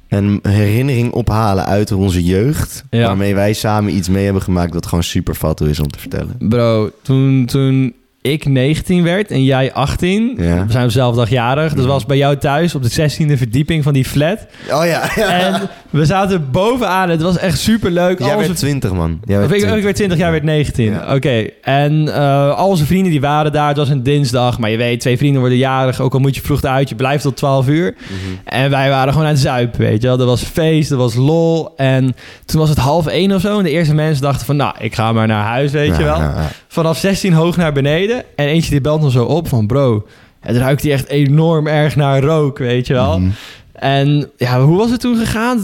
een herinnering ophalen uit onze jeugd... Ja. waarmee wij samen iets mee hebben gemaakt... dat gewoon super fat is om te vertellen. Bro, toen, toen ik 19 werd en jij 18, Ja. we zijn op dezelfde dag jarig. Dat Mhm. was bij jou thuis op de 16e verdieping van die flat. Oh ja, En we zaten bovenaan. Het was echt super leuk. Jij werd 20, man. Jij werd ik, ik 20. werd 20, jij werd 19. Ja. Oké. En eh, al onze vrienden die waren daar. Het was een dinsdag. Maar je weet, twee vrienden worden jarig. Ook al moet je vroeg uit. Je blijft tot 12 uur. Mhm. En wij waren gewoon aan het zuipen, weet je wel. Er was feest, er was lol. En toen was het half één of zo. En de eerste mensen dachten van, nou, ik ga maar naar huis, weet je Ja, wel. Vanaf 16 hoog naar beneden. En eentje die belt nog zo op van, bro... Het ruikt hier echt enorm erg naar rook, weet je wel. Mhm. En ja, hoe was het toen gegaan?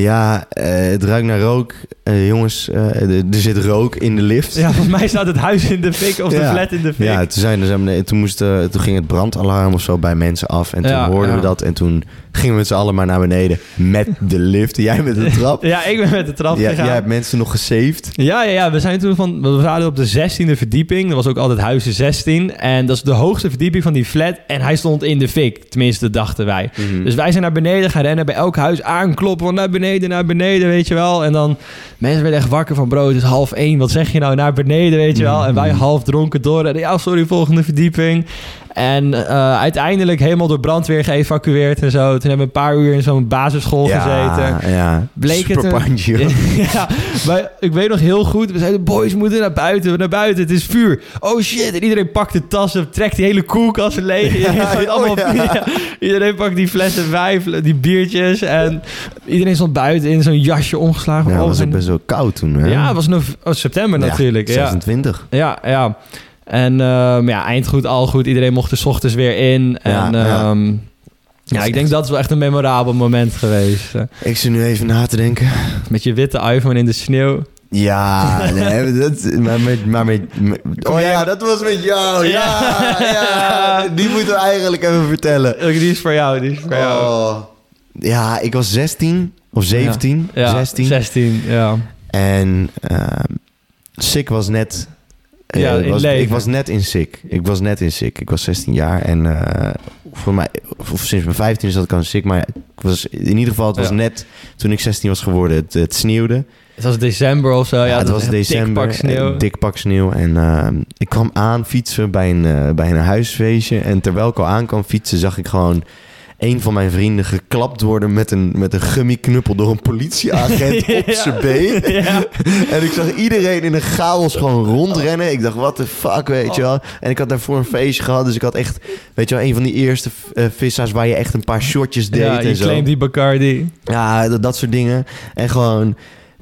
Ja, eh, het ruikt naar rook. Eh, jongens, eh, er zit rook in de lift. Ja, volgens mij staat het huis in de fik of de flat in de fik. Ja, toen, zijn, er- zijn toen, moest, toen ging het brandalarm of zo bij mensen af. En toen Ja, hoorden ja. we dat. En toen gingen we met z'n allen maar naar beneden met de lift. Jij met de trap. Ja, ik ben met de trap Ja, gegaan. jij hebt mensen nog gesaved. Ja, ja, ja, we zijn toen van. We waren op de 16e verdieping. Dat was ook altijd huizen 16. En dat is de hoogste verdieping van die flat. En hij stond in de fik. Tenminste, dachten wij. Dus wij zijn naar beneden gaan rennen. Bij elk huis aankloppen. Naar beneden, naar beneden, weet je wel. En dan mensen werden echt wakker van... Bro, het is half één. Wat zeg je nou? Naar beneden, weet je wel. En wij half dronken door. En ja, sorry, volgende verdieping. En eh, uiteindelijk helemaal door brandweer geëvacueerd en zo. Toen hebben we een paar uur in zo'n basisschool gezeten. Ja, Bleek het een- ja, maar ik weet nog heel goed. We zeiden, boys, we moeten naar buiten, naar buiten. Het is vuur. Oh shit. En iedereen pakt de tassen, trekt die hele koelkast leeg. Iedereen, Ja, gooit allemaal, ja. ja, iedereen pakt die flessen vijf, die biertjes. En iedereen stond buiten in zo'n jasje omgeslagen. Ja, was ook best wel koud toen. Hè? ja, het was nog oh, september natuurlijk. Ja, 26. ja. ja. En ehm, ja, eindgoed, al goed. Iedereen mocht er 's ochtends weer in. En Ja, ja, ja. ja, ik denk dat is wel echt een memorabel moment geweest. Eh, Ik zit nu even na te denken. Met je witte iPhone in de sneeuw. Ja, nee, dat, maar met, maar met, Oh ja, dat was met jou. Ja, ja. Die moeten we eigenlijk even vertellen. Die is voor jou, die is voor jou. Oh. Ja, ik was 16 of 17. Ja, 16. 16, ja. En ehm Sick was net... eh, Ja, was, leven. ik was net in Sick. Ik was net in Sick. Ik was 16 jaar. En eh, voor mij, of sinds mijn 15 zat ik aan Sick. Maar ik was, in ieder geval, het was Ja. net toen ik 16 was geworden. Het, het sneeuwde. Het was december of zo. Ja, Ja, het was een dik december. pak sneeuw. Dik pak sneeuw. En ehm, ik kwam aan fietsen bij een, eh, bij een huisfeestje. En terwijl ik al aan kwam fietsen, zag ik gewoon een van mijn vrienden geklapt worden met een, met een gummiknuppel door een politieagent op zijn been. Ja. En ik zag iedereen in een chaos gewoon rondrennen. Ik dacht, what the fuck, weet je wel. En ik had daarvoor een feestje gehad. Dus ik had echt, weet je wel, een van die eerste uh, vissa's waar je echt een paar shotjes deed ja, je en zo. die Bacardi. Ja, dat, dat soort dingen. En gewoon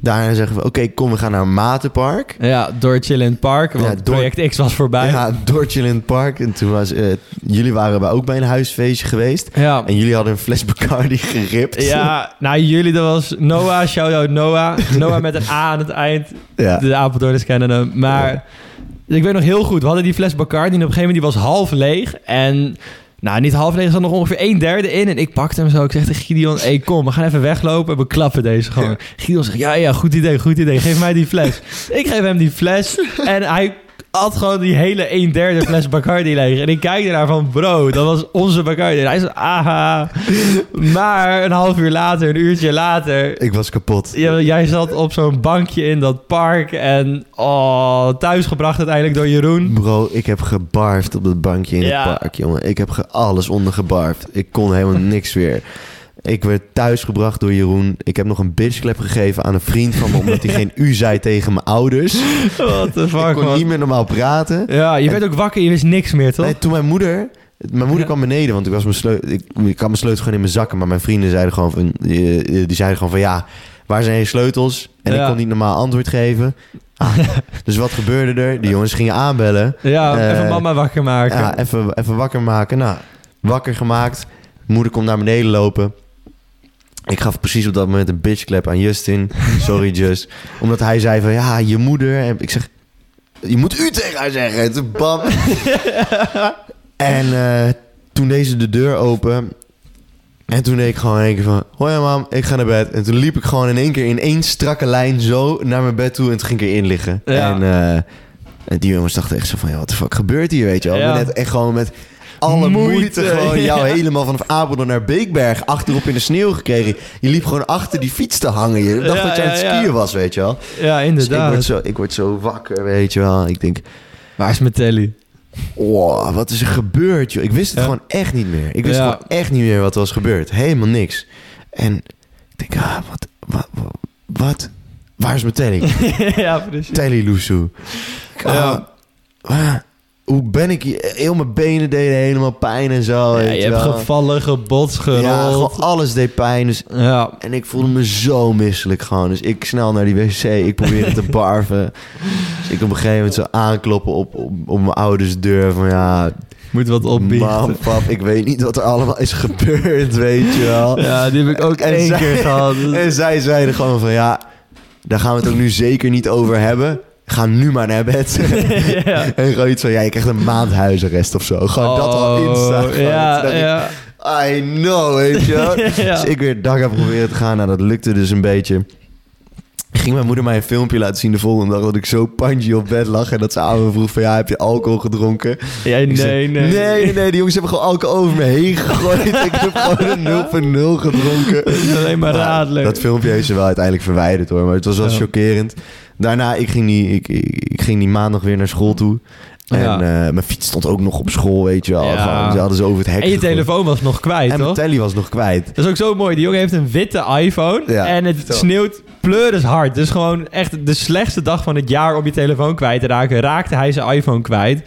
daarna zeggen we, oké, kom, we gaan naar een Matenpark. Ja, door Chill in het Park. Want Ja, door- Project X was voorbij. Ja, door Park. En toen was, eh, jullie waren bij- ook bij een huisfeestje geweest. Ja. En jullie hadden een fles Bacardi geript. Ja, nou jullie, dat was Noah, shout-out Noah. Noah met een A aan het eind. ja. De Apeldoorners kennen hem. Maar ik weet nog heel goed, we hadden die fles Bacardi en op een gegeven moment die was half leeg. En nou, niet half leeg, er zat nog ongeveer een derde in. En ik pakte hem zo. Ik zeg tegen Gideon, hey, kom, we gaan even weglopen en we klappen deze gewoon. Gideon zegt, ja, ja, goed idee, goed idee. Geef mij die fles. ik geef hem die fles en hij had gewoon die hele een derde fles Bacardi leeg. En ik kijk ernaar van, bro, dat was onze Bacardi. En hij zei, aha. Maar een half uur later, een uurtje later... Ik was kapot. Jij zat op zo'n bankje in dat park en oh, thuisgebracht uiteindelijk door Jeroen. Bro, ik heb gebarfd op dat bankje in Ja. het park, jongen. Ik heb alles ondergebarfd. Ik kon helemaal niks weer. Ik werd thuisgebracht door Jeroen. Ik heb nog een bitchklep gegeven aan een vriend van me... omdat hij geen u zei tegen mijn ouders. The Ik fuck, kon man. niet meer normaal praten. Ja, je werd ook wakker, je wist niks meer, toch? Nee, toen mijn moeder... Mijn moeder Ja. kwam beneden, want ik, was mijn sleutel, ik, ik had mijn sleutel gewoon in mijn zakken. Maar mijn vrienden zeiden gewoon van, die, die zeiden gewoon van ja, waar zijn je sleutels? En ik kon niet normaal antwoord geven. Ah, dus wat gebeurde er? De jongens gingen aanbellen. Ja, Eh, even mama wakker maken. Ja, even, even wakker maken. Nou, wakker gemaakt. Moeder komt naar beneden lopen. Ik gaf precies op dat moment een bitchklep aan Justin. Sorry, Just. Omdat hij zei van, ja, je moeder... En ik zeg, je moet u tegen haar zeggen. En toen bam. en eh, toen deed ze de deur open. En toen deed ik gewoon in één keer van... Hoi mam, ik ga naar bed. En toen liep ik gewoon in één keer in één strakke lijn zo naar mijn bed toe. En toen ging ik erin liggen. Ja. En, eh, en die jongens dachten echt zo van... Ja, wat de fuck gebeurt hier, weet je wel? Ja. Net echt gewoon met alle moeite, Moeite, gewoon jou ja. helemaal vanaf Apeldoorn naar Beekberg achterop in de sneeuw gekregen. Je liep gewoon achter die fiets te hangen. Je dacht Ja, dat je aan het skiën was, weet je wel. Ja, Dus ik inderdaad. word, zo, ik word zo wakker, weet je wel. Ik denk, Waar is mijn telly? oh, wat is er gebeurd, joh? Ik wist het gewoon echt niet meer. Ik wist gewoon echt niet meer wat er was gebeurd. Helemaal niks. En ik denk, ah, wat, wat, wat, wat? Waar is mijn telly? ja, precies. telly, Loesoe. Ah, Ja. ah, hoe ben ik hier? Heel mijn benen deden helemaal pijn en zo. Ja, je hebt wel. gevallen, gebotst, Ja, gewoon gerold. alles deed pijn. Dus Ja, En ik voelde me zo misselijk gewoon. Dus ik snel naar die wc. Ik probeerde te barven. Dus ik op een gegeven moment zo aankloppen op, op, op mijn ouders deur. Van ja, moet wat opbiechten. mam, pap, ik weet niet wat er allemaal is gebeurd, weet je wel. Ja, die heb ik ook En één zij- keer gehad. En zij zeiden gewoon van ja, daar gaan we het ook nu zeker niet over hebben. Ga nu maar naar bed. ja. En gewoon iets van, ja, je krijgt een maand huisarrest of zo. Gewoon dat al. Oh. Toen Ja, ik, ja. I know, weet je. Dus ik weer dag aan proberen te gaan. Nou, dat lukte dus een beetje. Ging mijn moeder mij een filmpje laten zien de volgende dag... dat ik zo pangy op bed lag... en dat ze aan me vroeg van... ja, heb je alcohol gedronken? Ja, Ik nee, zei, nee. nee, nee, die jongens hebben gewoon alcohol over me heen gegooid. ik heb gewoon een 0 van 0 gedronken. Dat is alleen maar radelijk. dat filmpje heeft ze wel uiteindelijk verwijderd hoor. Maar het was wel Ja. Daarna, ik ging, die, ik, ik, ik ging die maandag weer naar school toe. En Ja. eh, mijn fiets stond ook nog op school, weet je wel. Ja. Gewoon, ze hadden ze over het hek En je gegooid. telefoon was nog kwijt, En mijn toch? telly was nog kwijt. Dat is ook zo mooi. Die jongen heeft een witte iPhone Ja, en het vertel. Sneeuwt pleuris hard. Dus gewoon echt de slechtste dag van het jaar om je telefoon kwijt te raken. Raakte hij zijn iPhone kwijt.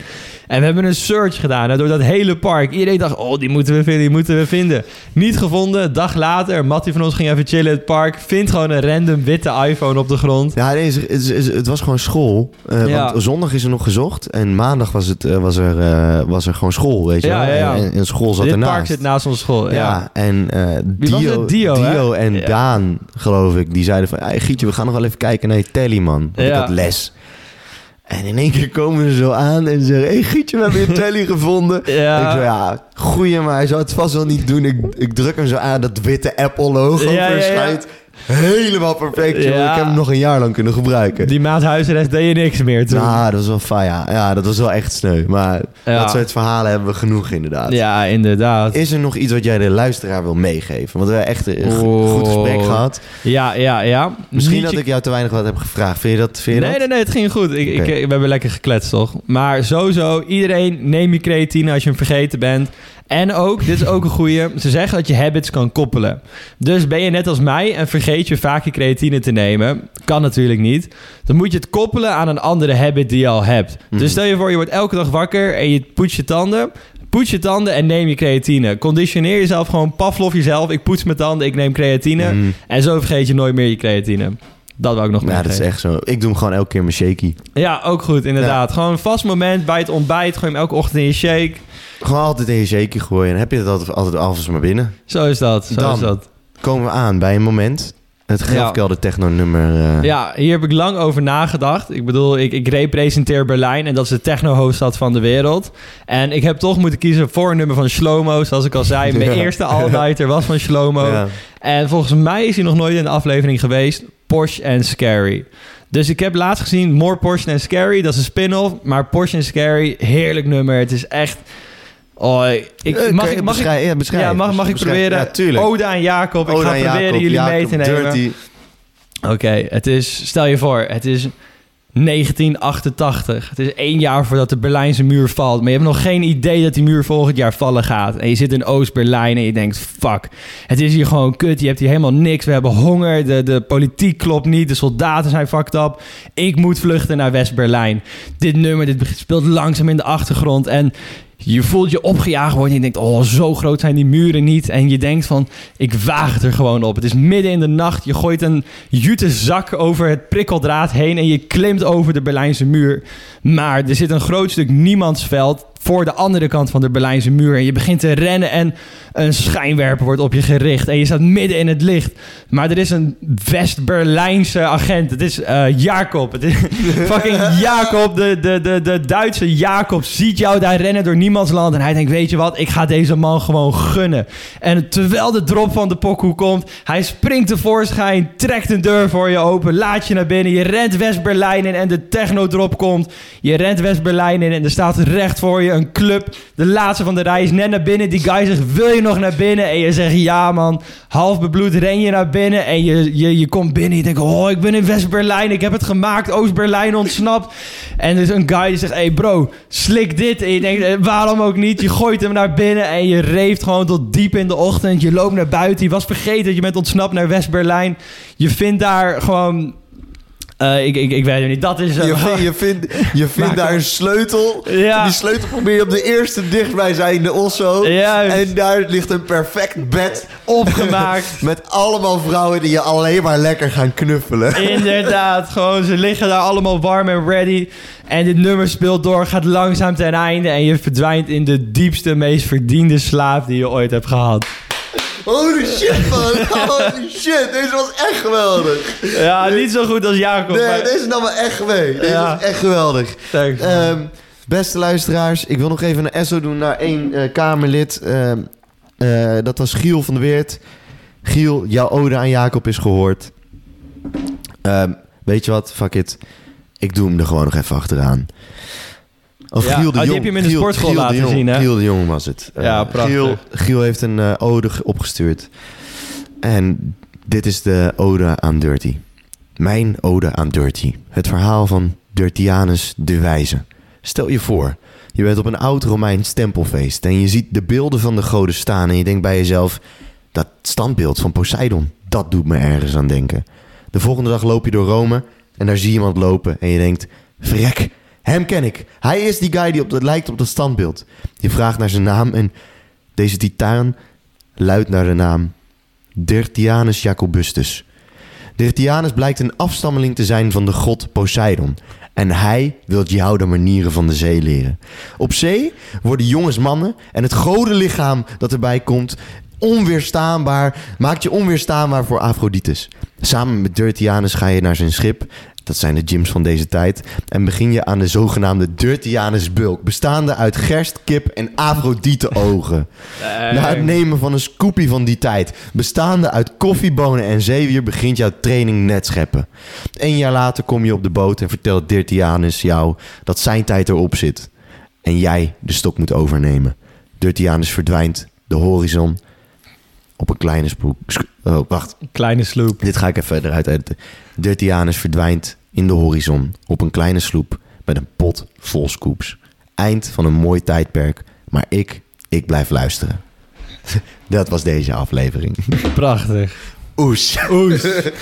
En we hebben een search gedaan hè, door dat hele park. Iedereen dacht, oh, die moeten we vinden, die moeten we vinden. Niet gevonden. Dag later, Mattie van ons ging even chillen in het park. Vindt gewoon een random witte iPhone op de grond. Ja, nee, het, is- het, is- het was gewoon school. Eh, Ja. Want zondag is er nog gezocht. En maandag was, het, eh, was, er, eh, was er gewoon school, weet je Ja, wel. ja. En, en school zat Dit ernaast. park zit naast onze school. Ja, en Dio, het? Dio, en. Daan, geloof ik, die zeiden van... Hey, Gietje, we gaan nog wel even kijken naar je telly, man. Want ik Ja. had les. En in één keer komen ze zo aan en ze zeggen... Hey Gietje, we hebben je telly gevonden. Ja. Ik zo, ja, goeie, maar hij zou het vast wel niet doen. Ik, ik druk hem zo aan, dat witte Apple-logo Ja, ja, ja. Helemaal perfect, joh. Ja. Ik heb hem nog een jaar lang kunnen gebruiken. Die maand huisarrest deed je niks meer toen. Nou, dat was wel fijn, ja. Ja, dat was wel echt sneu. Maar Ja. dat soort verhalen hebben we genoeg, inderdaad. ja, inderdaad. Is er nog iets wat jij de luisteraar wil meegeven? Want we hebben echt een go- Oh. goed gesprek gehad. Ja, ja, ja. Misschien Niet dat je- ik jou te weinig wat heb gevraagd. Vind je dat? Vind je Nee, dat? nee, nee, het ging goed. Ik, ik, we hebben lekker gekletst, toch? Maar sowieso, iedereen neem je creatine als je hem vergeten bent. En ook, dit is ook een goeie, ze zeggen dat je habits kan koppelen. Dus ben je net als mij en vergeet je vaak je creatine te nemen. Kan natuurlijk niet. Dan moet je het koppelen aan een andere habit die je al hebt. Mhm. Dus stel je voor, je wordt elke dag wakker en je poetst je tanden. Poets je tanden en neem je creatine. Conditioneer jezelf gewoon, Pavlov jezelf. Ik poets mijn tanden, ik neem creatine. Mm. En zo vergeet je nooit meer je creatine. Dat wou ik nog Ja, dat is echt zo. Ik doe hem gewoon elke keer mijn shaky. Ja, ook goed, inderdaad. Gewoon een vast moment bij het ontbijt. Gooi hem elke ochtend in je shake. Gewoon altijd in je shaky gooien. En heb je het altijd, altijd alvast maar binnen. Zo is dat, zo Dan. is dat. Komen we aan bij een moment. Het geldkelder techno nummer. eh, Ja, hier heb ik lang over nagedacht. Ik bedoel, ik, ik representeer Berlijn en dat is de techno-hoofdstad van de wereld. En ik heb toch moeten kiezen voor een nummer van Shlomo. Zoals ik al zei, mijn Ja. eerste all-nighter was van Shlomo. ja. En volgens mij is hij nog nooit in de aflevering geweest. Porsche and Scary. Dus ik heb laatst gezien More Porsche and Scary. Dat is een spin-off. Maar Porsche and Scary, heerlijk nummer. Het is echt... Oh, ik, Eh, mag, ik, mag ik? Ja, ja, mag, mag ik proberen? Ja. Ode aan Jacob. Ik ga proberen Jacob, jullie mee te nemen. Oké, het is... Stel je voor, het is 1988. Het is één jaar voordat de Berlijnse muur valt. Maar je hebt nog geen idee dat die muur volgend jaar vallen gaat. En je zit in Oost-Berlijn en je denkt... Fuck, het is hier gewoon kut. Je hebt hier helemaal niks. We hebben honger. De, de politiek klopt niet. De soldaten zijn fucked up. Ik moet vluchten naar West-Berlijn. Dit nummer, dit speelt langzaam in de achtergrond. En je voelt je opgejaagd worden. En je denkt, oh, zo groot zijn die muren niet. En je denkt van, ik waag het er gewoon op. Het is midden in de nacht. Je gooit een jute zak over het prikkeldraad heen. En je klimt over de Berlijnse muur. Maar er zit een groot stuk niemandsveld voor de andere kant van de Berlijnse muur. En je begint te rennen en een schijnwerper wordt op je gericht. En je staat midden in het licht. Maar er is een West-Berlijnse agent. Het is eh, Jacob. Het is fucking Jacob. De, de, de, de Duitse Jacob ziet jou daar rennen door niemandsland. En hij denkt, weet je wat? Ik ga deze man gewoon gunnen. En terwijl de drop van de pokoe komt... hij springt tevoorschijn, trekt een deur voor je open... laat je naar binnen, je rent West-Berlijn in... en de techno-drop komt. Je rent West-Berlijn in en er staat recht voor je een club. De laatste van de rij is net naar binnen. Die guy zegt, wil je nog naar binnen? En je zegt, ja man. Half bebloed ren je naar binnen en je, je, je komt binnen. Je denkt, oh, ik ben in West-Berlijn. Ik heb het gemaakt. Oost-Berlijn ontsnapt. En is een guy die zegt, hey bro, slik dit. En je denkt, eh, waarom ook niet? Je gooit hem naar binnen en je reeft gewoon tot diep in de ochtend. Je loopt naar buiten. Je was vergeten dat je bent ontsnapt naar West-Berlijn. Je vindt daar gewoon... eh, ik, ik, ik weet het niet. Dat is... eh, Je, vindt- je vindt, je vindt daar een sleutel. Ja. Die sleutel probeer je op de eerste dichtbijzijnde osso. Juist. En daar ligt een perfect bed opgemaakt. met allemaal vrouwen die je alleen maar lekker gaan knuffelen. Inderdaad, gewoon ze liggen daar allemaal warm en ready. En dit nummer speelt door, gaat langzaam ten einde. En je verdwijnt in de diepste, meest verdiende slaap die je ooit hebt gehad. Holy shit, man. Holy shit. Deze was echt geweldig. Ja, niet zo goed als Jacob. Nee, maar- deze nam me echt mee. Deze Ja. was echt geweldig. Thanks. Ehm, beste luisteraars, ik wil nog even een esso doen naar één eh, Kamerlid. Ehm, eh, dat was Giel van der Weert. Giel, jouw ode aan Jacob is gehoord. Ehm, weet je wat? Fuck it. Ik doe hem er gewoon nog even achteraan. Of Ja, Giel de oh, die Jong. heb je hem in de Giel- sportschool Giel de laten Jong- zien, hè? Giel de Jong was het. Eh, Ja, prachtig. Giel, Giel heeft een eh, ode ge- opgestuurd. En dit is de ode aan Dirty. Mijn ode aan Dirty. Het verhaal van Dirtianus de Wijze. Stel je voor, je bent op een oud Romeins tempelfeest en je ziet de beelden van de goden staan en je denkt bij jezelf, dat standbeeld van Poseidon, dat doet me ergens aan denken. De volgende dag loop je door Rome en daar zie je iemand lopen en je denkt, vrek, hem ken ik. Hij is die guy die op dat lijkt op dat standbeeld. Je vraagt naar zijn naam en deze titaan luidt naar de naam Dirtianus Jacobustus. Dirtianus blijkt een afstammeling te zijn van de god Poseidon. En hij wil jou de manieren van de zee leren. Op zee worden jongens mannen en het godenlichaam dat erbij komt onweerstaanbaar, maakt je onweerstaanbaar voor Afroditus. Samen met Dirtianus ga je naar zijn schip, dat zijn de gyms van deze tijd, en begin je aan de zogenaamde Dirtianus bulk, bestaande uit gerst, kip en Afrodite ogen. Na het nemen van een scoopie van die tijd, bestaande uit koffiebonen en zeewier, begint jouw training net scheppen. Een jaar later kom je op de boot en vertelt Dirtianus jou dat zijn tijd erop zit. En jij de stok moet overnemen. Dirtianus verdwijnt de horizon op een kleine spook. Oh, wacht. Kleine sloep. Dit ga ik even eruit editen. Dirtianus verdwijnt in de horizon op een kleine sloep met een pot vol scoops. Eind van een mooi tijdperk, maar ik, ik blijf luisteren. Dat was deze aflevering. Prachtig. Oes. Oes.